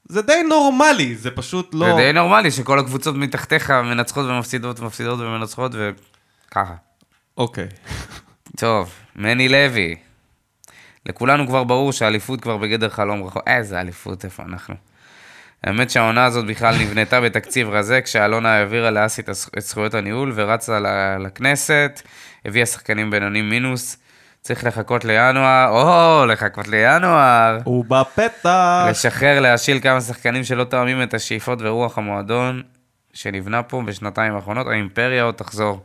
זה די נורמלי, זה פשוט לא... זה די נורמלי שכל הקבוצות מתחתיך מנצחות ומפסידות ומפסידות ומנצחות וככה. אוקיי. טוב, מני לוי. לכולנו כבר ברור שהאליפות כבר בגדר חלום רחוק. איזה אליפות, איפה אנחנו? האמת שהעונה הזאת בכלל נבנתה בתקציב רזה, כשאלונה העבירה לאסי את זכויות הניהול ורצה לכנסת, הביאה שחקנים בינונים מינוס. צריך לחכות לינואר, או, לחכות לינואר. הוא בפתח. לשחרר, להשיל כמה שחקנים שלא תואמים את השאיפות ורוח המועדון שנבנה פה בשנתיים האחרונות, האימפריה עוד תחזור.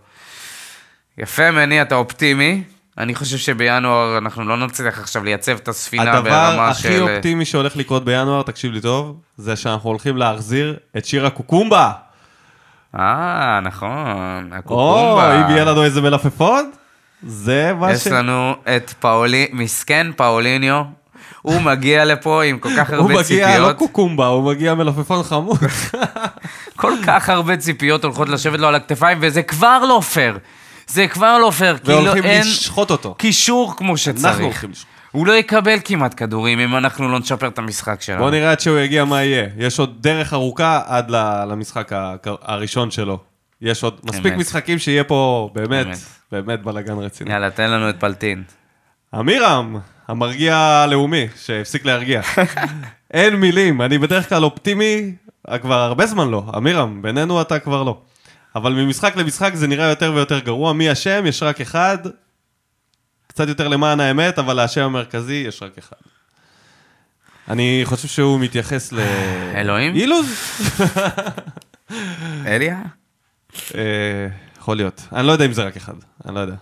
יפה, מני, אתה אופטימי. אני חושב שבינואר אנחנו לא נצליח עכשיו לייצב את הספינה הדבר ברמה הכי של... אופטימי שהולך לקרות בינואר, תקשיב לי טוב, זה שאנחנו הולכים להחזיר את שיר הקוקומבה. אה, נכון, או, הקוקומבה. אם יהיה לנו איזה מלפפון, זה מה ש... יש לנו את פאולי... מסכן פאוליניו. הוא מגיע לפה עם כל כך הוא הרבה מגיע, לא ציפיות. קוקומבה, הוא מגיע מלפפון חמוד. כל כך הרבה ציפיות הולכות לשבת לו על הכתפיים, וזה כבר לא פייר. זה כבר לא פייר, כאילו והולכים אין לשחוט אותו. קישור כמו אנחנו שצריך. הולכים לשחוט. הוא לא יקבל כמעט כדורים אם אנחנו לא נשפר את המשחק שלנו. בוא נראה עד שהוא יגיע מה יהיה. יש עוד דרך ארוכה עד למשחק הראשון שלו. יש עוד מספיק אמת. משחקים שיהיה פה באמת, אמת. באמת בלאגן רציני. יאללה, תן לנו את פלטין. אמירם, המרגיע הלאומי, שהפסיק להרגיע. אין מילים, אני בדרך כלל אופטימי, אה, כבר הרבה זמן לא. אמירם, בינינו אתה כבר לא. אבל ממשחק למשחק זה נראה יותר ויותר גרוע. מי אשם? יש רק אחד. קצת יותר למען האמת, אבל האשם המרכזי יש רק אחד. אני חושב שהוא מתייחס ל... אלוהים? אילוז? אליה? אה, יכול להיות. אני לא יודע אם זה רק אחד, אני לא יודע.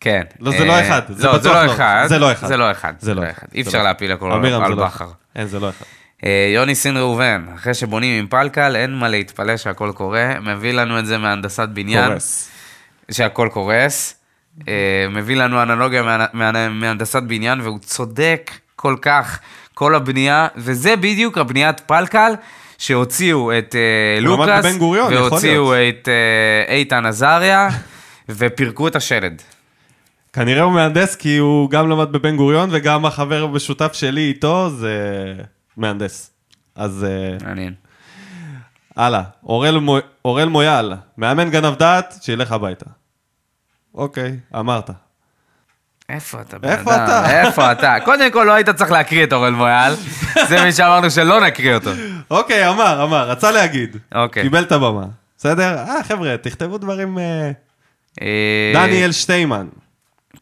כן. לא, זה לא אה, אחד, זה לא, לא לא. אחד. זה לא אחד. זה לא אחד. זה לא אחד. אי אפשר להפיל הכל על בכר. אין, זה לא אחד. אה, יוני סין ראובן, אחרי שבונים עם פלקל, אין מה להתפלא שהכל קורה. מביא לנו את זה מהנדסת בניין. קורס. שהכל קורס. אה, מביא לנו אנלוגיה מה- מה- מהנדסת בניין, והוא צודק כל כך. כל הבנייה, וזה בדיוק הבניית פלקל, שהוציאו את אה, לוקאס, והוציאו את איתן עזריה, ופירקו את השלד. כנראה הוא מהנדס כי הוא גם למד בבן גוריון וגם החבר המשותף שלי איתו זה מהנדס. אז אה, מעניין. הלאה. אורל מו- אורל מויאל, מאמן גנב דעת, שילך הביתה. אוקיי, אמרת. איפה אתה, בן איפה אדם? אתה? איפה אתה? קודם כל, לא היית צריך להקריא את אורל מויאל. זה מי שאמרנו שלא נקריא אותו. אוקיי, אמר, אמר, רצה להגיד. אוקיי. קיבל את הבמה. בסדר? אה, חבר'ה, תכתבו דברים... אה, אה, דניאל שטיימן,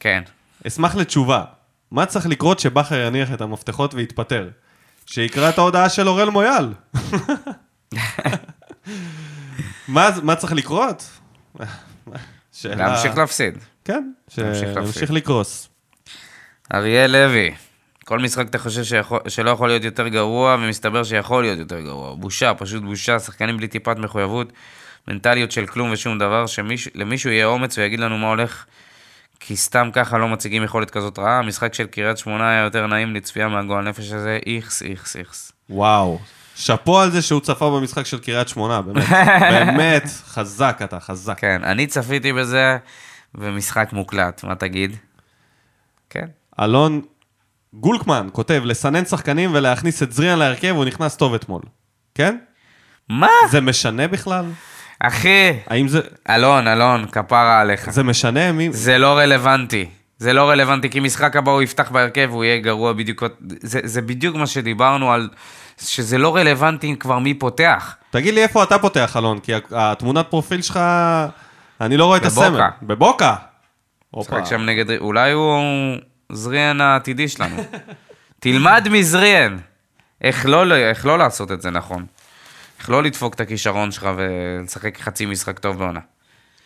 כן. אשמח לתשובה. מה צריך לקרות שבכר יניח את המפתחות ויתפטר? שיקרא את ההודעה של אורל מויאל. מה, מה צריך לקרות? שאלה... להמשיך להפסיד. כן, להמשיך לקרוס. אריאל לוי, כל משחק אתה חושב שיכול, שלא יכול להיות יותר גרוע, ומסתבר שיכול להיות יותר גרוע. בושה, פשוט בושה, שחקנים בלי טיפת מחויבות, מנטליות של כלום ושום דבר, שלמישהו יהיה אומץ ויגיד לנו מה הולך, כי סתם ככה לא מציגים יכולת כזאת רעה. המשחק של קריית שמונה היה יותר נעים לצפייה מהגועל נפש הזה, איכס, איכס, איכס. וואו. שאפו על זה שהוא צפה במשחק של קריית שמונה, באמת. באמת, חזק אתה, חזק. כן, אני צפיתי בזה, ומשחק מוקלט, מה תגיד? כן. אלון גולקמן כותב, לסנן שחקנים ולהכניס את זריאן להרכב, הוא נכנס טוב אתמול. כן? מה? זה משנה בכלל? אחי, האם זה... אלון, אלון, כפרה עליך. זה משנה מי... זה לא רלוונטי. זה לא רלוונטי, כי משחק הבא הוא יפתח בהרכב והוא יהיה גרוע בדיוק. זה, זה בדיוק מה שדיברנו על... שזה לא רלוונטי כבר מי פותח. תגיד לי איפה אתה פותח, אלון, כי התמונת פרופיל שלך, אני לא רואה את בבוקה. הסמל. בבוקה. הופה. משחק שם נגד... אולי הוא זריאן העתידי שלנו. תלמד מזריאן. איך לא, איך לא לעשות את זה נכון. איך לא לדפוק את הכישרון שלך ולשחק חצי משחק טוב בעונה.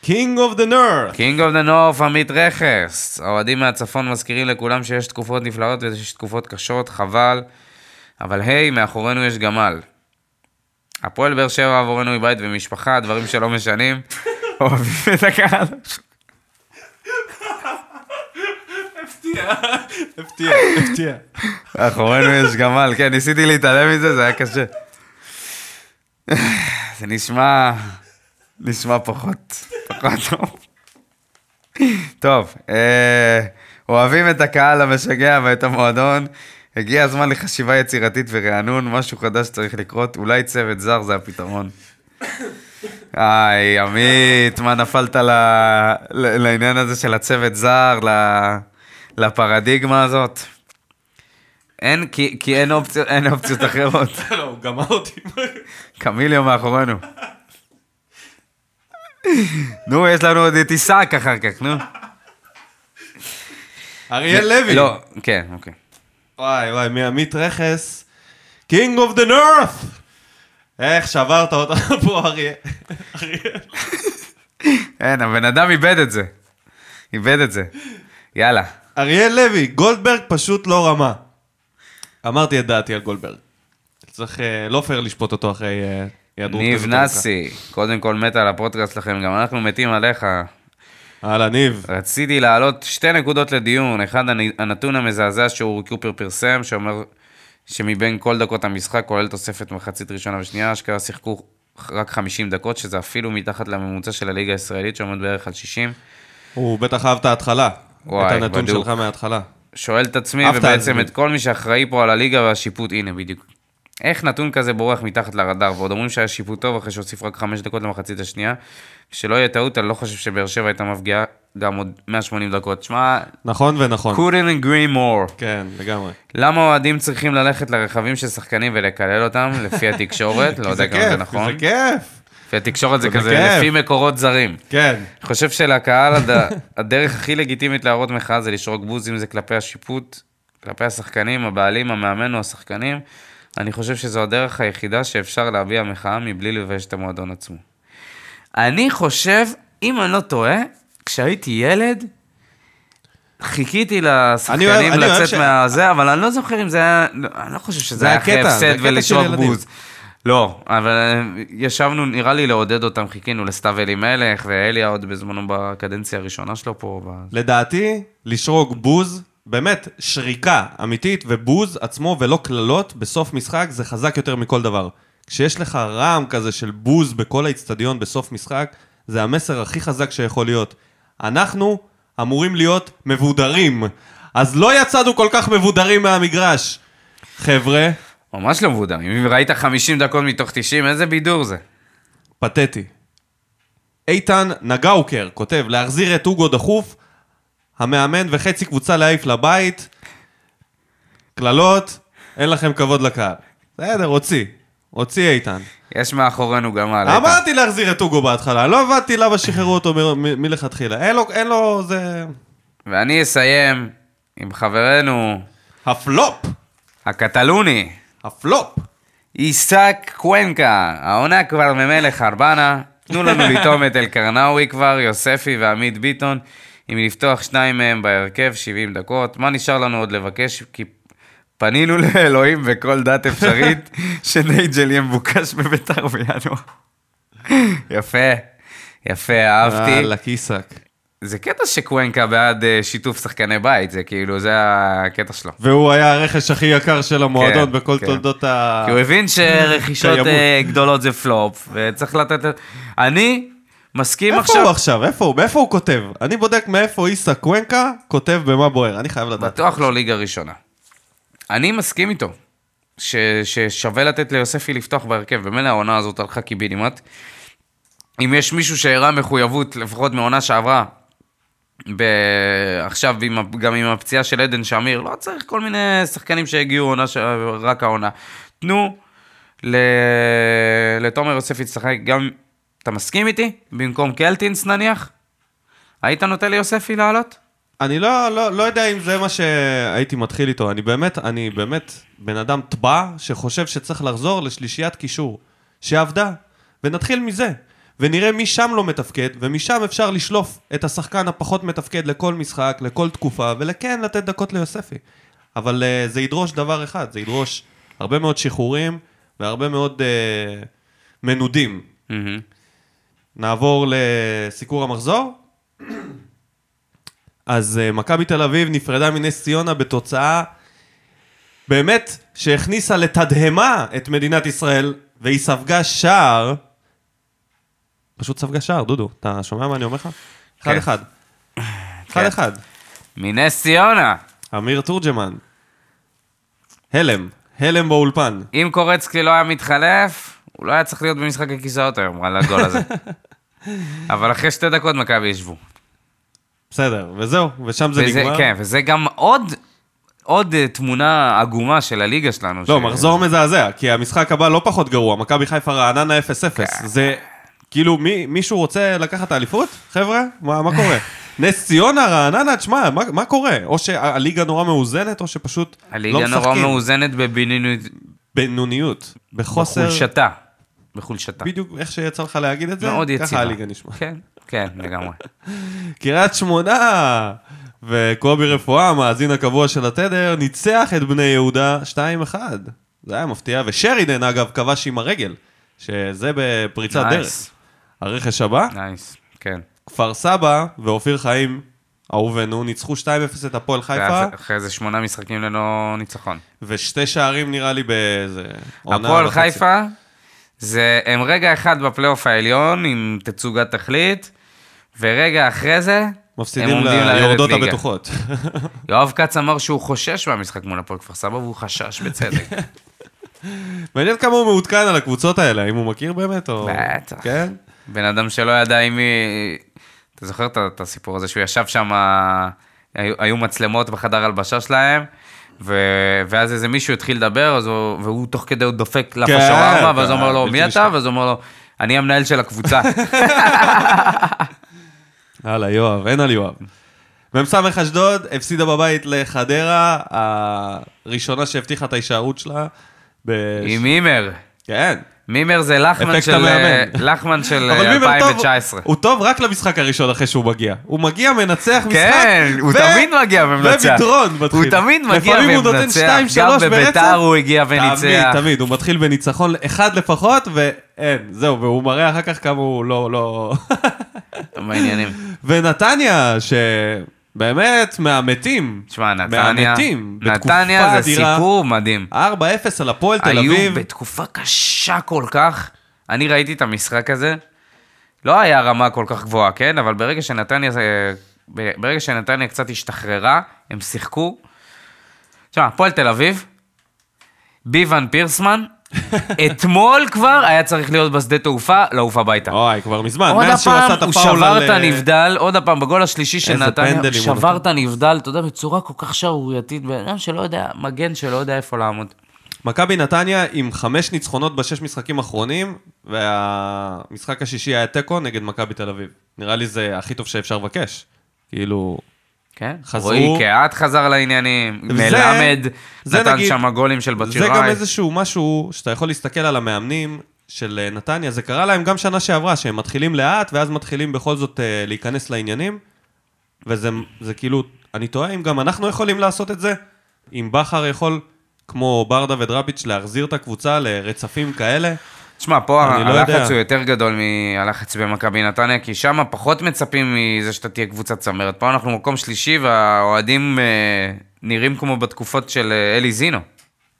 King of the North. King of the North, עמית רכס. האוהדים מהצפון מזכירים לכולם שיש תקופות נפלאות ויש תקופות קשות, חבל. אבל היי, מאחורינו יש גמל. הפועל באר שבע עבורנו היא בית ומשפחה, דברים שלא משנים. אוהבים את הקהל. הפתיע, הפתיע. מאחורינו יש גמל, כן, ניסיתי להתעלם מזה, זה היה קשה. זה נשמע... נשמע פחות, פחות טוב. טוב, אה, אוהבים את הקהל המשגע ואת המועדון. הגיע הזמן לחשיבה יצירתית ורענון, משהו חדש צריך לקרות, אולי צוות זר זה הפתרון. היי, עמית, מה נפלת ל... לעניין הזה של הצוות זר, ל... לפרדיגמה הזאת? אין, כי, כי אין, אופציות, אין אופציות אחרות. לא, הוא גמר אותי. קמיליו מאחורינו. נו, יש לנו עוד את עיסק אחר כך, נו. אריאל לוי. לא, כן, אוקיי. וואי וואי, מעמית רכס. King of the North! איך שברת אותה פה. אריאל. אין, הבן אדם איבד את זה. איבד את זה. יאללה. אריאל לוי, גולדברג פשוט לא רמה. אמרתי את דעתי על גולדברג. צריך, אה, לא פייר לשפוט אותו אחרי אה, היעדרות ניב כזאת. נאסי, קודם כל מת על הפודקאסט שלכם, גם אנחנו מתים עליך. הלאה, ניב. רציתי להעלות שתי נקודות לדיון. אחד, הנ- הנתון המזעזע שאורי קופר פרסם, שאומר שמבין כל דקות המשחק, כולל תוספת מחצית ראשונה ושנייה, אשכרה שיחקו רק 50 דקות, שזה אפילו מתחת לממוצע של הליגה הישראלית, שעומד בערך על 60. הוא בטח אהב את ההתחלה. וואי, את הנתון בדוק. שלך מההתחלה. שואל את עצמי, ובעצם. את כל מי שאחראי פה על הליגה והשיפוט, הנה בדיוק. איך נתון כזה בורח מתחת לרדאר, ועוד אומרים שהיה שיפוט טוב אחרי שהוסיף רק 5 דקות למחצית השנייה. שלא יהיה טעות, אני לא חושב שבאר שבע הייתה מפגיעה גם עוד 180 דקות. שמע, נכון ונכון. couldn't agree more. כן, לגמרי. למה אוהדים צריכים ללכת לרכבים של שחקנים ולקלל אותם, לפי התקשורת? לא כי יודע כמה זה נכון. זה כיף. לפי התקשורת זה זה כזה. לפי מקורות זרים. כן. אני חושב שלקהל הד... הדרך הכי לגיטימית להראות מחאה זה לשרוק בוז, אם זה כלפי השיפוט, כלפי השחקנים, הבעלים, המאמן או השחקנים. אני חושב שזו הדרך היחידה שאפשר להביע מחאה מבלי לבייש את המועדון עצמו. אני חושב, אם אני לא טועה, כשהייתי ילד, חיכיתי לשחקנים אני אוהב לצאת ש- מהזה, אבל אני לא זוכר אם זה היה, לא, אני לא חושב שזה זה היה אחרי הפסד ולשרוק. בוז. לא, אבל אה, ישבנו, נראה לי לעודד אותם, חיכינו לסתיו אלימלך ואליה עוד בזמנו בקדנציה הראשונה שלו פה. ב- לדעתי, לשרוק בוז, באמת, שריקה אמיתית ובוז עצמו ולא קללות בסוף משחק זה חזק יותר מכל דבר. כשיש לך רעם כזה של בוז בכל האיצטדיון בסוף משחק, זה המסר הכי חזק שיכול להיות. אנחנו אמורים להיות מבודרים, אז לא יצאנו כל כך מבודרים מהמגרש. חבר'ה, ממש לא מבודם. אם ראית 50 דקות מתוך 90, איזה בידור זה. פתטי. איתן נגאוקר כותב, להחזיר את אוגו דחוף, המאמן וחצי קבוצה להעיף לבית, קללות, אין לכם כבוד לקהל. בסדר, הוציא. הוציא איתן. יש מאחורינו גמל. איתן. אמרתי להחזיר את אוגו בהתחלה, לא הבנתי למה שחררו אותו מלכתחילה. אין לו, אין לו, זה... ואני אסיים עם חברנו הפלופ! הקטלוני, הפלופ! איסאק קואנקה. העונה כבר ממילא חרבנה. תנו לנו לטעום את אלקרנאווי כבר, יוספי ועמית ביטון. אם לפתוח שניים מהם בהרכב, 70 דקות. מה נשאר לנו עוד לבקש? כי פנינו לאלוהים בכל דת אפשרית, שנייג'ל יהיה מבוקש בביתר בינואר. יפה, יפה, אהבתי. יאללה, קיסק. זה קטע שקוונקה בעד אה, שיתוף שחקני בית, זה כאילו, זה הקטע שלו. והוא היה הרכש הכי יקר של המועדון כן, בכל כן. תולדות ה... כי הוא הבין שרכישות. אה, גדולות זה פלופ, וצריך לתת... אני מסכים איפה הוא עכשיו, עכשיו? איפה הוא? מאיפה הוא כותב? אני בודק מאיפה איסה קוונקה כותב במה בוער. אני חייב לדעת. בטוח לא ליגה ראשונה. אני מסכים איתו, ש, ששווה לתת ליוספי לפתוח בהרכב, במילא העונה הזאת הלכה קיבינימט. אם יש מישהו שהראה מחויבות, לפחות מעונה שעברה. עכשיו גם עם הפציעה של עדן שמיר, לא צריך כל מיני שחקנים שהגיעו עונה ש... רק העונה. תנו ל... לתומר יוספי לשחק גם, אתה מסכים איתי? במקום קלטינס נניח? היית נותן ליוספי לעלות? אני לא, לא, לא יודע אם זה מה שהייתי מתחיל איתו. אני באמת, אני באמת בן אדם טבע שחושב שצריך לחזור לשלישיית קישור שעבדה, ונתחיל מזה. ונראה מי שם לא מתפקד, ומשם אפשר לשלוף את השחקן הפחות מתפקד לכל משחק, לכל תקופה, ולכן לתת דקות ליוספי. אבל uh, זה ידרוש דבר אחד, זה ידרוש הרבה מאוד שחרורים והרבה מאוד uh, מנודים. מהמם. נעבור לסיקור המחזור. אז uh, מכבי תל אביב נפרדה מנס ציונה בתוצאה באמת שהכניסה לתדהמה את מדינת ישראל, והיא ספגה שער. פשוט ספגה שער, דודו, אתה שומע מה אני אומר לך? אחד כן. אחד. אחד אחד. מנס ציונה. אמיר תורג'מן. הלם, הלם באולפן. אם קורצקי לא היה מתחלף, הוא לא היה צריך להיות במשחק הכיסאות היום על הגול הזה. אבל אחרי שתי דקות מכבי ישבו. בסדר, וזהו, ושם זה וזה, נגמר. כן, וזה גם עוד, עוד אה, תמונה עגומה של הליגה שלנו. לא, ש- מחזור מזעזע, כי המשחק הבא לא פחות גרוע, מכבי חיפה רעננה 0-0. כן. זה, כאילו, מי, מישהו רוצה לקחת את האליפות? חבר'ה? מה, מה קורה? נס ציונה, רעננה, תשמע, מה, מה קורה? או שהליגה נורא מאוזנת, או שפשוט לא הליגה משחקים. נורא מאוזנת בבינוניות, בינוניות. בחוסר... בחולשתה. בחולשתה. בדיוק איך שיצא לך להגיד את זה, מאוד יציבה. ככה הליגה נשמע. כן, כן, לגמרי. קריית שמונה, וקובי רפואה, המאזין הקבוע של התדר, ניצח את בני יהודה 2-1. זה היה מפתיע, ושרידן אגב כבש עם הרגל, שזה בפריצת דרך. הרכש הבא, nice, כן. כפר סבא ואופיר חיים, אהובנו, ניצחו 2-0 את הפועל חיפה, ואז אחרי איזה שמונה משחקים ללא ניצחון. ושתי שערים נראה לי באיזה הפועל. חיפה, זה, הם רגע אחד בפלייאוף העליון עם תצוגת תכלית, ורגע אחרי זה, מפסידים ליורדות. הבטוחות. יואב כץ אמר שהוא חושש מהמשחק מול הפועל כפר סבא, והוא חשש בצדק. מעניין כמה הוא מעודכן על הקבוצות האלה, האם הוא מכיר באמת או... בטח. כן? בן אדם שלא ידע עם מי... אתה זוכר את- הסיפור הזה שהוא ישב שם, היו, היו מצלמות בחדר הלבשה שלהם, ו... ואז איזה מישהו התחיל לדבר, הוא... והוא תוך כדי הוא דופק לאפה כן, שווארמה, ואז הוא אומר לו, מי אתה? ואז הוא אומר לו, אני המנהל של הקבוצה. הלאה, יואב, אין על יואב. מ"ס אשדוד הפסידה בבית לחדרה, הראשונה שהבטיחה את ההישארות שלה. ב... עם מימר. כן. מימר זה לחמן של, המאמן. לחמן של אבל מימר טוב, 2019. הוא טוב רק למשחק הראשון אחרי שהוא מגיע. הוא מגיע, מנצח משחק. כן, הוא תמיד מגיע ומנצח. וביתרון מתחיל. הוא תמיד מגיע לפעמים הוא נותן ומנצח. 2-3 גם ברצף. בביתר הוא הגיע תמיד, וניצח. תמיד, הוא מתחיל בניצחון אחד לפחות, ואין, זהו, והוא מראה אחר כך כמה הוא לא, לא... בעניינים. ונתניה, שבאמת מהמתים. תשמע, נתניה, מהמתים. נתניה זה אדירה. סיפור מדהים. 4-0 על הפועל תל היו אביב. בתקופה קשה כל כך. אני ראיתי את המשחק הזה, לא היה רמה כל כך גבוהה, כן? אבל ברגע שנתניה, ברגע שנתניה קצת השתחררה, הם שיחקו. תשמע, הפועל תל אביב, ביוון פירסמן, אתמול כבר היה צריך להיות בשדה תעופה, לעוף הביתה. אוי, כבר מזמן, עוד מאז שהוא עשה הפעם את הוא הפאול שבר על... את אה, הנבדל, עוד הפעם, בגול השלישי של נתניה, הוא הוא שבר. את הנבדל, אתה יודע, בצורה כל כך שערורייתית, בן אדם שלא יודע, מגן שלא יודע איפה לעמוד. מכבי נתניה עם חמש ניצחונות בשש משחקים אחרונים, והמשחק השישי היה תיקו נגד מכבי תל אביב. נראה לי זה הכי טוב שאפשר לבקש. כאילו, כן? חזרו. רועי קהת חזר לעניינים, וזה- מלמד זה נתן נגיד- שם גולים של בת זה שיראי. גם איזשהו משהו שאתה יכול להסתכל על המאמנים של אה, נתניה, זה קרה להם גם שנה שעברה, שהם מתחילים לאט, ואז מתחילים בכל זאת אה, להיכנס לעניינים, וזה זה כאילו, אני תוהה אם גם אנחנו יכולים לעשות את זה, אם בכר יכול, כמו ברדה ודראביץ', להחזיר את הקבוצה לרצפים כאלה. תשמע, פה לא. הלחץ הוא יותר גדול מהלחץ במכבי נתניה, כי שם פחות מצפים מזה שאתה תהיה קבוצת צמרת. פה אנחנו מקום שלישי, והאוהדים אה, נראים כמו בתקופות של אה, אלי זינו.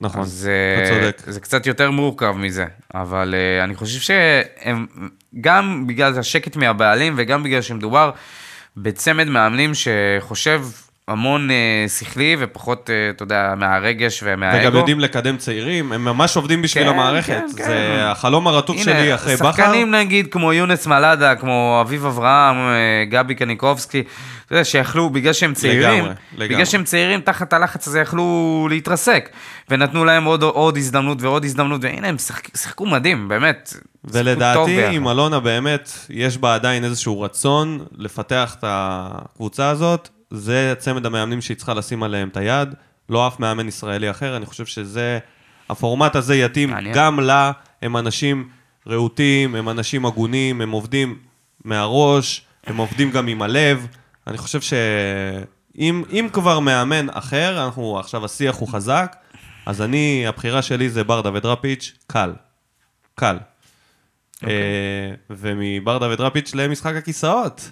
נכון, אז אתה אה, צודק. זה קצת יותר מורכב מזה. אבל אני חושב שהם, גם בגלל השקט מהבעלים וגם בגלל שמדובר בצמד מאמנים שחושב המון אה, שכלי ופחות, אה, אתה יודע, מהרגש ומהאגו. וגם יודעים לקדם צעירים, הם ממש עובדים בשביל כן, המערכת. כן, זה כן. החלום הרטוב שלי אחרי בכר. שחקנים נגיד כמו יונס מלאדה, כמו אביב אברהם, אה, גבי קניקובסקי, אתה יודע, שיכלו, בגלל שהם צעירים, לגמרי, לגמרי. בגלל שהם צעירים, תחת הלחץ הזה יכלו להתרסק. ונתנו להם עוד, עוד הזדמנות ועוד הזדמנות, והנה הם שיחק, שיחקו מדהים, באמת. ולדעתי. עם אלונה באמת, יש בה עדיין איזשהו רצון לפתח את הקבוצה הזאת. זה צמד המאמנים שהיא צריכה לשים עליהם את היד, לא אף מאמן ישראלי אחר. אני חושב שזה, הפורמט הזה יתאים מעניין. גם לה. הם אנשים רהוטים, הם אנשים הגונים, הם עובדים מהראש, הם עובדים גם עם הלב. אני חושב שאם אם כבר מאמן אחר, אנחנו, עכשיו השיח הוא חזק, אז אני, הבחירה שלי זה ברדה ודראפיץ', קל. קל. אה, ומברדה ודראפיץ' למשחק הכיסאות.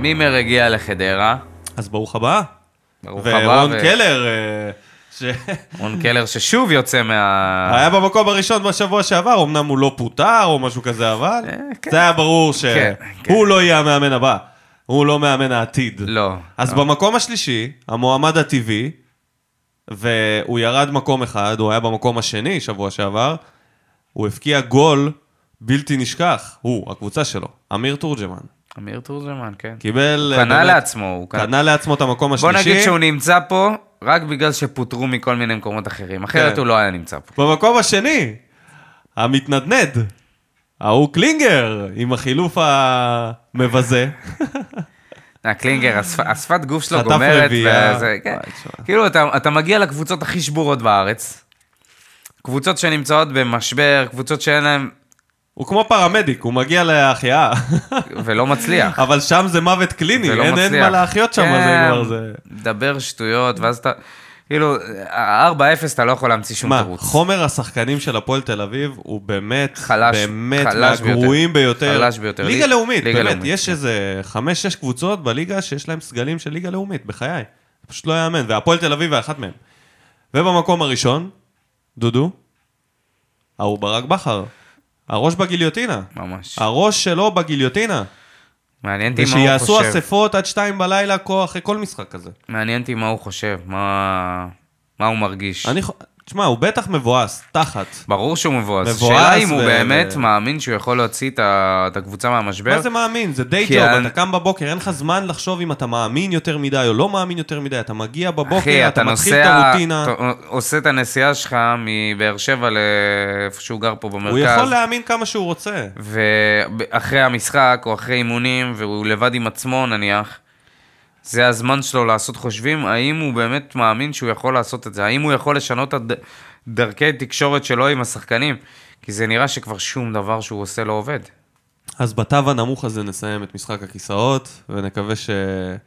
מימר הגיע לחדרה, אז ברוך הבא. ברוך הבא. ורון ו- קלר, אה, שהיה רון קלר ששוב יוצא מה... במקום הראשון בשבוע שעבר, אמנם הוא לא פוטר או משהו כזה, אבל אה, כן. זה היה ברור כן, כן. שהוא לא יהיה המאמן הבא. הוא לא מאמן העתיד. לא. אז לא. במקום השלישי, המועמד הטבעי, והוא ירד מקום אחד, הוא היה במקום השני שבוע שעבר, הוא הבקיע גול בלתי נשכח, הוא, הקבוצה שלו, אמיר תורג'מן. אמיר תורג'מן, כן. קיבל... הוא אה, קנה לעצמו, הוא קנה... קנה לעצמו את המקום בוא השלישי. נגיד שהוא נמצא פה רק בגלל שפוטרו מכל מיני מקומות אחרים, אחרת כן. הוא לא היה נמצא פה. במקום השני, המתנדנד, ההוא קלינגר, עם החילוף המבזה. אה, קלינגר, השפ- השפת גוף שלו גומרת. וזה, כן. כאילו, אתה, אתה מגיע לקבוצות הכי שבורות בארץ, קבוצות שנמצאות במשבר, קבוצות שאין להן, הוא כמו פרמדיק, הוא מגיע להחייאה. ולא מצליח. אבל שם זה מוות קליני, אין, אין מצליח. מה להחיות שם, זה כן, כבר זה... מדבר שטויות, ואז אתה, כאילו, 4-0 אתה לא יכול להמציא שום מה, תירוץ. חומר השחקנים של הפועל תל אביב הוא באמת, חלש, באמת חלש מהגרועים ביותר. חלש ביותר. ליגה לי- לאומית, ליגה באמת, לאומית, יש כן. איזה חמש-שש קבוצות בליגה שיש להם סגלים של ליגה לאומית, בחיי. פשוט לא יאמן, והפועל תל אביב היה אחת מהם. ובמקום הראשון, דודו, ההוא ברק בכר. הראש בגיליוטינה. ממש. הראש שלו בגיליוטינה. מעניין אותי מה הוא ושיעשו חושב. אספות עד שתיים בלילה אחרי כל משחק כזה. מעניין אותי מה הוא חושב, מה, מה הוא מרגיש. אני תשמע, הוא בטח מבואס, תחת. ברור שהוא מבואס. מבואס השאלה אם הוא ו- באמת מאמין שהוא יכול להוציא את הקבוצה מהמשבר. מה זה מאמין? זה די ג'וב, אני- אתה קם בבוקר, אין לך זמן לחשוב אם אתה מאמין יותר מדי או לא מאמין יותר מדי, אתה מגיע בבוקר, אחי, אתה מתחיל את הרוטינה. אתה עושה את הנסיעה שלך מבאר שבע לאיפה שהוא גר פה במרכז. הוא יכול להאמין כמה שהוא רוצה. ואחרי המשחק או אחרי אימונים, והוא לבד עם עצמו נניח, זה הזמן שלו לעשות חושבים, האם הוא באמת מאמין שהוא יכול לעשות את זה? האם הוא יכול לשנות את דרכי תקשורת שלו עם השחקנים? כי זה נראה שכבר שום דבר שהוא עושה לא עובד. אז בתו הנמוך הזה נסיים את משחק הכיסאות, ונקווה שאין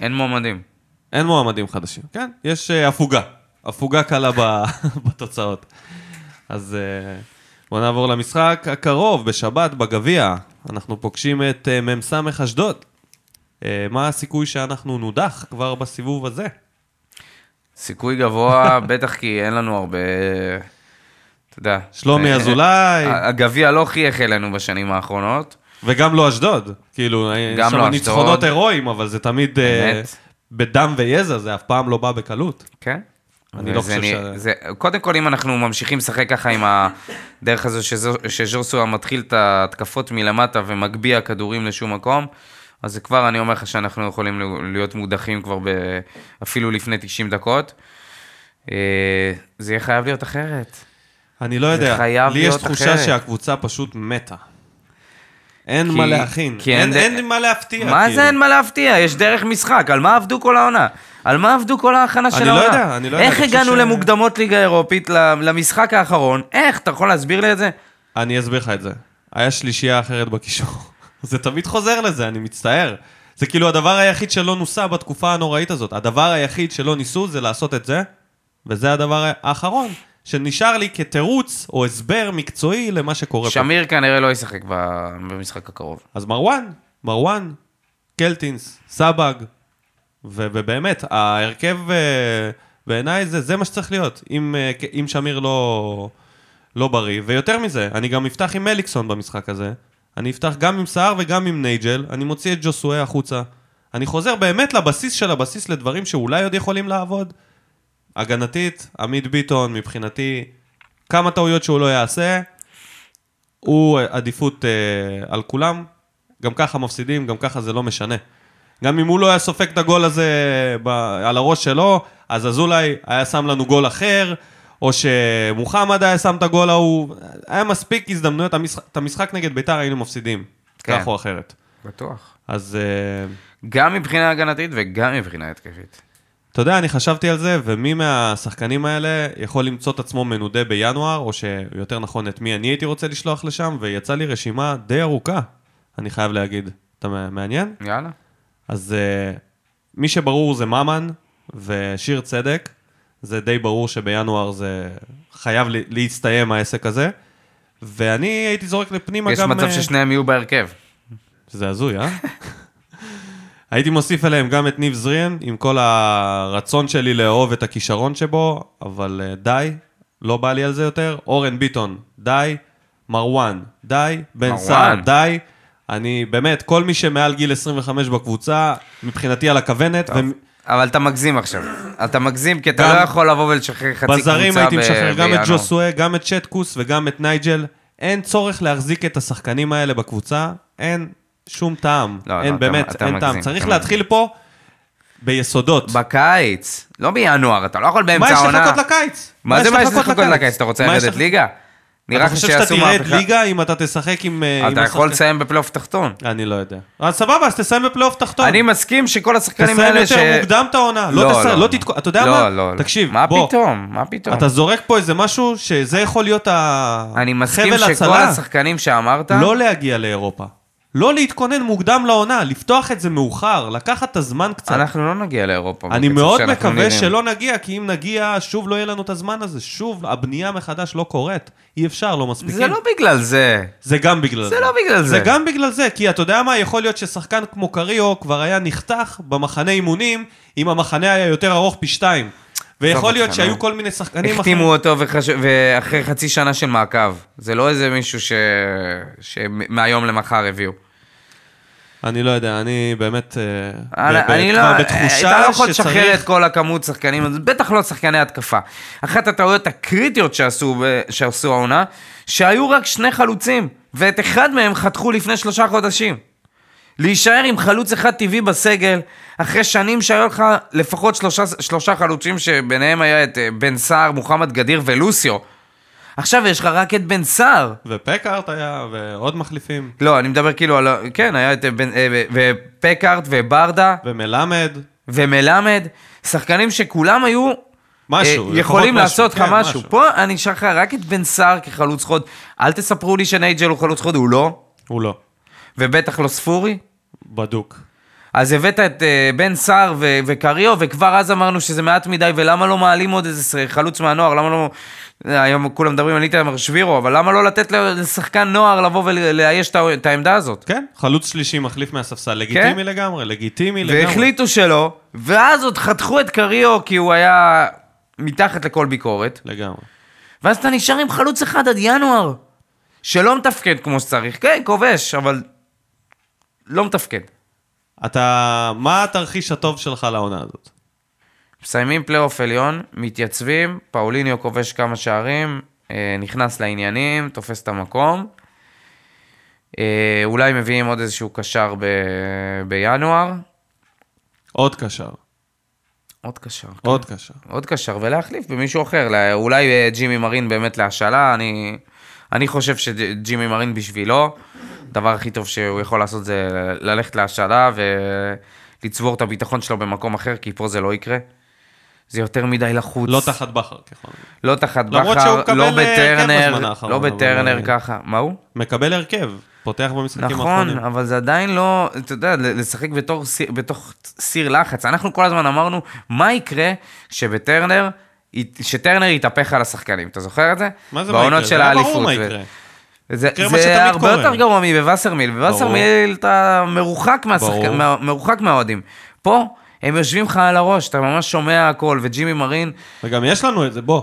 אין מועמדים. מועמדים חדשים. כן, יש אה, הפוגה. הפוגה קלה בתוצאות. אז אה, בואו נעבור למשחק הקרוב, בשבת, בגביע. אנחנו פוגשים את אה, מ"ס אשדוד. אה, מה הסיכוי שאנחנו נודח כבר בסיבוב הזה? סיכוי גבוה, בטח כי אין לנו הרבה... אתה יודע. שלומי אה, אזולאי, אה, הגביע לא חייך אלינו בשנים האחרונות. וגם לא אשדוד. כאילו, יש גם שם לא ניצחונות אשדוד. הירואיים, אבל זה תמיד אמת. בדם ויזע, זה אף פעם לא בא בקלות. כן. אני לא חושב ש... נ- זה, קודם כל, אם אנחנו ממשיכים לשחק ככה עם הדרך הזו שזו- שז'וסווה מתחיל את ההתקפות מלמטה ומגביה כדורים לשום מקום, אז זה כבר, אני אומר לך שאנחנו יכולים להיות מודחים כבר ב, אפילו לפני 90 דקות. אה, זה יהיה חייב להיות אחרת. אני לא יודע, לי יש תחושה אחרת. שהקבוצה פשוט מתה. אין כי- מה להכין, כי אין, אין ד- אין מה להפתיע. מה כאילו. זה אין מה להפתיע? יש דרך משחק, על מה עבדו כל העונה? על מה עבדו כל ההכנה של אני לא העונה? יודע, אני לא יודע, איך אני הגענו ש- למוקדמות ליגה אירופית למשחק האחרון? איך? אתה יכול להסביר לי את זה? אני אסביר לך את זה. היה שלישייה אחרת בקישור. זה תמיד חוזר לזה, אני מצטער. זה כאילו הדבר היחיד שלא נוסה בתקופה הנוראית הזאת. הדבר היחיד שלא ניסו זה לעשות את זה, וזה הדבר האחרון שנשאר לי כתירוץ או הסבר מקצועי למה שקורה פה. שמיר כנראה לא ישחק במשחק הקרוב. אז מרואן, מרואן, קלטינס, סבג, ו- ובאמת, ההרכב אה, בעיניי זה, זה מה שצריך להיות, אם, אה, אם שמיר לא, לא בריא. ויותר מזה, אני גם אפתח עם מליקסון במשחק הזה, אני אפתח גם עם סער וגם עם נייג'ל, אני מוציא את ג'וסואה החוצה. אני חוזר באמת לבסיס של הבסיס לדברים שאולי עוד יכולים לעבוד. הגנתית, עמית ביטון, מבחינתי, כמה טעויות שהוא לא יעשה, הוא עדיפות אה, על כולם. גם ככה מפסידים, גם ככה זה לא משנה. גם אם הוא לא היה סופג את הגול הזה ב, על הראש שלו, אז אזולאי היה שם לנו גול אחר, או שמוחמד היה שם את הגול ההוא. היה מספיק הזדמנויות, המשחק, את המשחק נגד ביתר היינו מפסידים, כן. כך או אחרת. בטוח. אז אה, גם מבחינה הגנתית וגם מבחינה התקפית. אתה יודע, אני חשבתי על זה, ומי מהשחקנים האלה יכול למצוא את עצמו מנודה בינואר, או שיותר נכון, את מי אני הייתי רוצה לשלוח לשם, ויצא לי רשימה די ארוכה, אני חייב להגיד. אתה מע- מעניין? יאללה. אז uh, מי שברור זה ממן ושיר צדק, זה די ברור שבינואר זה חייב להסתיים העסק הזה. ואני הייתי זורק לפנימה יש גם... מצב אה, ששניהם יהיו בהרכב. שזה הזוי, אה? הייתי מוסיף אליהם גם את ניב זריאן, עם כל הרצון שלי לאהוב את הכישרון שבו, אבל uh, די, לא בא לי על זה יותר. אורן ביטון, די. מרואן, די. בן. סער, די. אני, באמת, כל מי שמעל גיל 25 בקבוצה, מבחינתי על הכוונת, אבל אתה מגזים עכשיו. אתה מגזים כי אתה לא יכול לבוא ולשחרר חצי קבוצה ובזרים הייתי ב- משחרר גם את בינואר. ג'וסואה, גם את צ'טקוס וגם את נייג'ל. אין צורך להחזיק את השחקנים האלה בקבוצה, אין שום טעם. לא, לא, אין אתה- באמת, אתה אין מגזים, טעם. צריך אתה להתחיל פה ביסודות. בקיץ, לא בינואר, אתה לא יכול באמצע מה יש העונה. לחכות לקיץ? מה זה מה יש לחכות לקיץ? אתה רוצה מה יש לרדת לך- ליגה? נראה אתה חושב שאתה שיעשו תרד מהפכה. ליגה אם אתה תשחק עם... אה, עם אתה יכול השחקן- לסיים בפלייאוף תחתון. אני לא יודע. אז סבבה, אז תסיים בפלייאוף תחתון. אני מסכים שכל השחקנים תסיים האלה ש... יותר מוקדם את העונה. לא לא, תסיים, לא, לא לא. תתקוע... אתה יודע לא, מה? לא, לא. תקשיב, מה בוא. פתאום? מה פתאום? אתה זורק פה איזה משהו שזה יכול להיות ה... אני מסכים שכל הצלה. השחקנים שאמרת, לא להגיע לאירופה. לא להתכונן מוקדם לעונה, לפתוח את זה מאוחר, לקחת את הזמן קצת. אנחנו לא נגיע לאירופה. אני מאוד מקווה נראים. שלא נגיע, כי אם נגיע, שוב לא יהיה לנו את הזמן הזה. שוב, הבנייה מחדש לא קורית. אי אפשר, לא מספיקים. זה לא בגלל זה. זה גם בגלל זה. זה לא בגלל זה. זה גם בגלל זה, כי אתה יודע מה, יכול להיות ששחקן כמו קריו כבר היה נחתך במחנה אימונים, אם המחנה היה יותר ארוך פי שתיים. ויכול להיות. שהיו כל מיני שחקנים החתימו אותו וחש... ואחרי חצי שנה של מעקב. זה לא איזה מישהו ש... שמהיום למחר הביאו. אני לא יודע, אני באמת אה, אני, לא, בתחושה אתה לא יכול לשחרר שצריך... את כל הכמות שחקנים, בטח לא שחקני התקפה. אחת הטעויות הקריטיות שעשו, שעשו העונה, שהיו רק שני חלוצים, ואת אחד מהם חתכו לפני שלושה חודשים. להישאר עם חלוץ אחד טבעי בסגל, אחרי שנים שהיו לך לפחות שלושה, שלושה חלוצים שביניהם היה את אה, בן סער, מוחמד גדיר ולוסיו. עכשיו יש לך רק את בן סער. ופקארט היה, ועוד מחליפים, לא, אני מדבר כאילו על... כן, היה את אה, בן... אה, ופקארט וברדה. ומלמד, ומלמד, שחקנים שכולם היו משהו, יכולים משהו, לעשות לך כן, משהו. משהו. פה אני אשאר לך רק את בן סער כחלוץ חוד. אל תספרו לי שנייג'ל הוא חלוץ חוד, הוא לא, הוא לא. ובטח לא ספורי. בדוק. אז הבאת את אה, בן סער ו- וקריו, וכבר אז אמרנו שזה מעט מדי, ולמה לא מעלים עוד איזה חלוץ מהנוער? למה לא... אה, היום כולם מדברים על איתמר שבירו, אבל למה לא לתת לשחקן נוער לבוא ולאייש את העמדה הזאת? כן, חלוץ שלישי מחליף מהספסל, לגיטימי לגמרי, לגיטימי לגמרי. והחליטו שלא, ואז עוד חתכו את קריו כי הוא היה מתחת לכל ביקורת. לגמרי. ואז אתה נשאר עם חלוץ אחד עד ינואר, שלא מתפקד כמו שצריך. כן, כובש, אבל לא מתפקד. אתה, מה התרחיש הטוב שלך לעונה הזאת? מסיימים פלייאוף עליון, מתייצבים, פאוליניו כובש כמה שערים, אה, נכנס לעניינים, תופס את המקום. אה, אולי מביאים עוד איזשהו קשר ב... בינואר. עוד קשר, עוד קשר. כן. עוד קשר. עוד קשר, ולהחליף במישהו אחר. אולי אה, ג'ימי מרין באמת להשאלה, אני, אני חושב שג'ימי מרין בשבילו, הדבר הכי טוב שהוא יכול לעשות זה ללכת להשאלה ולצבור את הביטחון שלו במקום אחר, כי פה זה לא יקרה. זה יותר מדי לחוץ. לא תחת בכר, ככל הנראה. לא תחת בכר, לא אה, בטרנר, לא אבל, בטרנר אה, ככה. מה הוא? מקבל הרכב, פותח במשחקים נכון, האחרונים. אבל זה עדיין לא, אתה יודע, לשחק בתור בתוך סיר לחץ. אנחנו כל הזמן אמרנו, מה יקרה שבטרנר, שטרנר יתהפך על השחקנים, אתה זוכר את זה? מה זה מה יקרה? של זה היה ברור. מה יקרה. זה, זה הרבה קורה. יותר גרוע מבווסרמיל. בווסרמיל אתה מרוחק. מהשחק... מה, מרוחק מהאוהדים. פה הם יושבים לך על הראש, אתה ממש שומע הכל, וג'ימי מרין, וגם יש לנו את זה, בוא.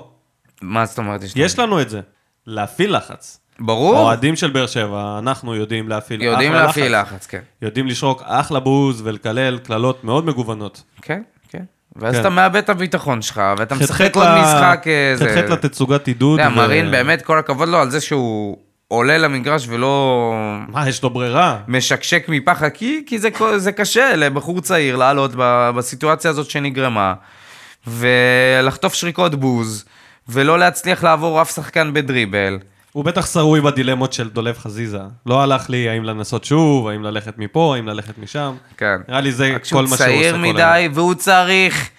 מה זאת אומרת? יש לנו את זה. להפעיל לחץ. ברור, האוהדים של באר שבע, אנחנו יודעים להפעיל יודעים להפעיל לחץ. לחץ, כן. יודעים לשרוק אחלה בוז ולקלל קללות מאוד מגוונות. כן, כן. ואז כן. אתה מאבד את הביטחון שלך, ואתה משחק עוד לה- משחק... אה, זה- חטחט לתצוגת עידוד. אתה יודע, ו- מרין באמת, כל הכבוד לו על זה שהוא עולה למגרש ולא מה, יש לו ברירה? משקשק מפחד, כי, כי זה, זה קשה לבחור צעיר לעלות בסיטואציה הזאת שנגרמה, ולחטוף שריקות בוז, ולא להצליח לעבור אף שחקן בדריבל. הוא בטח שרוי בדילמות של דולב חזיזה. לא הלך לי האם לנסות שוב, האם ללכת מפה, האם ללכת משם. כן. נראה לי זה כל מה שהוא עושה כל צעיר היום. מדי, והוא צריך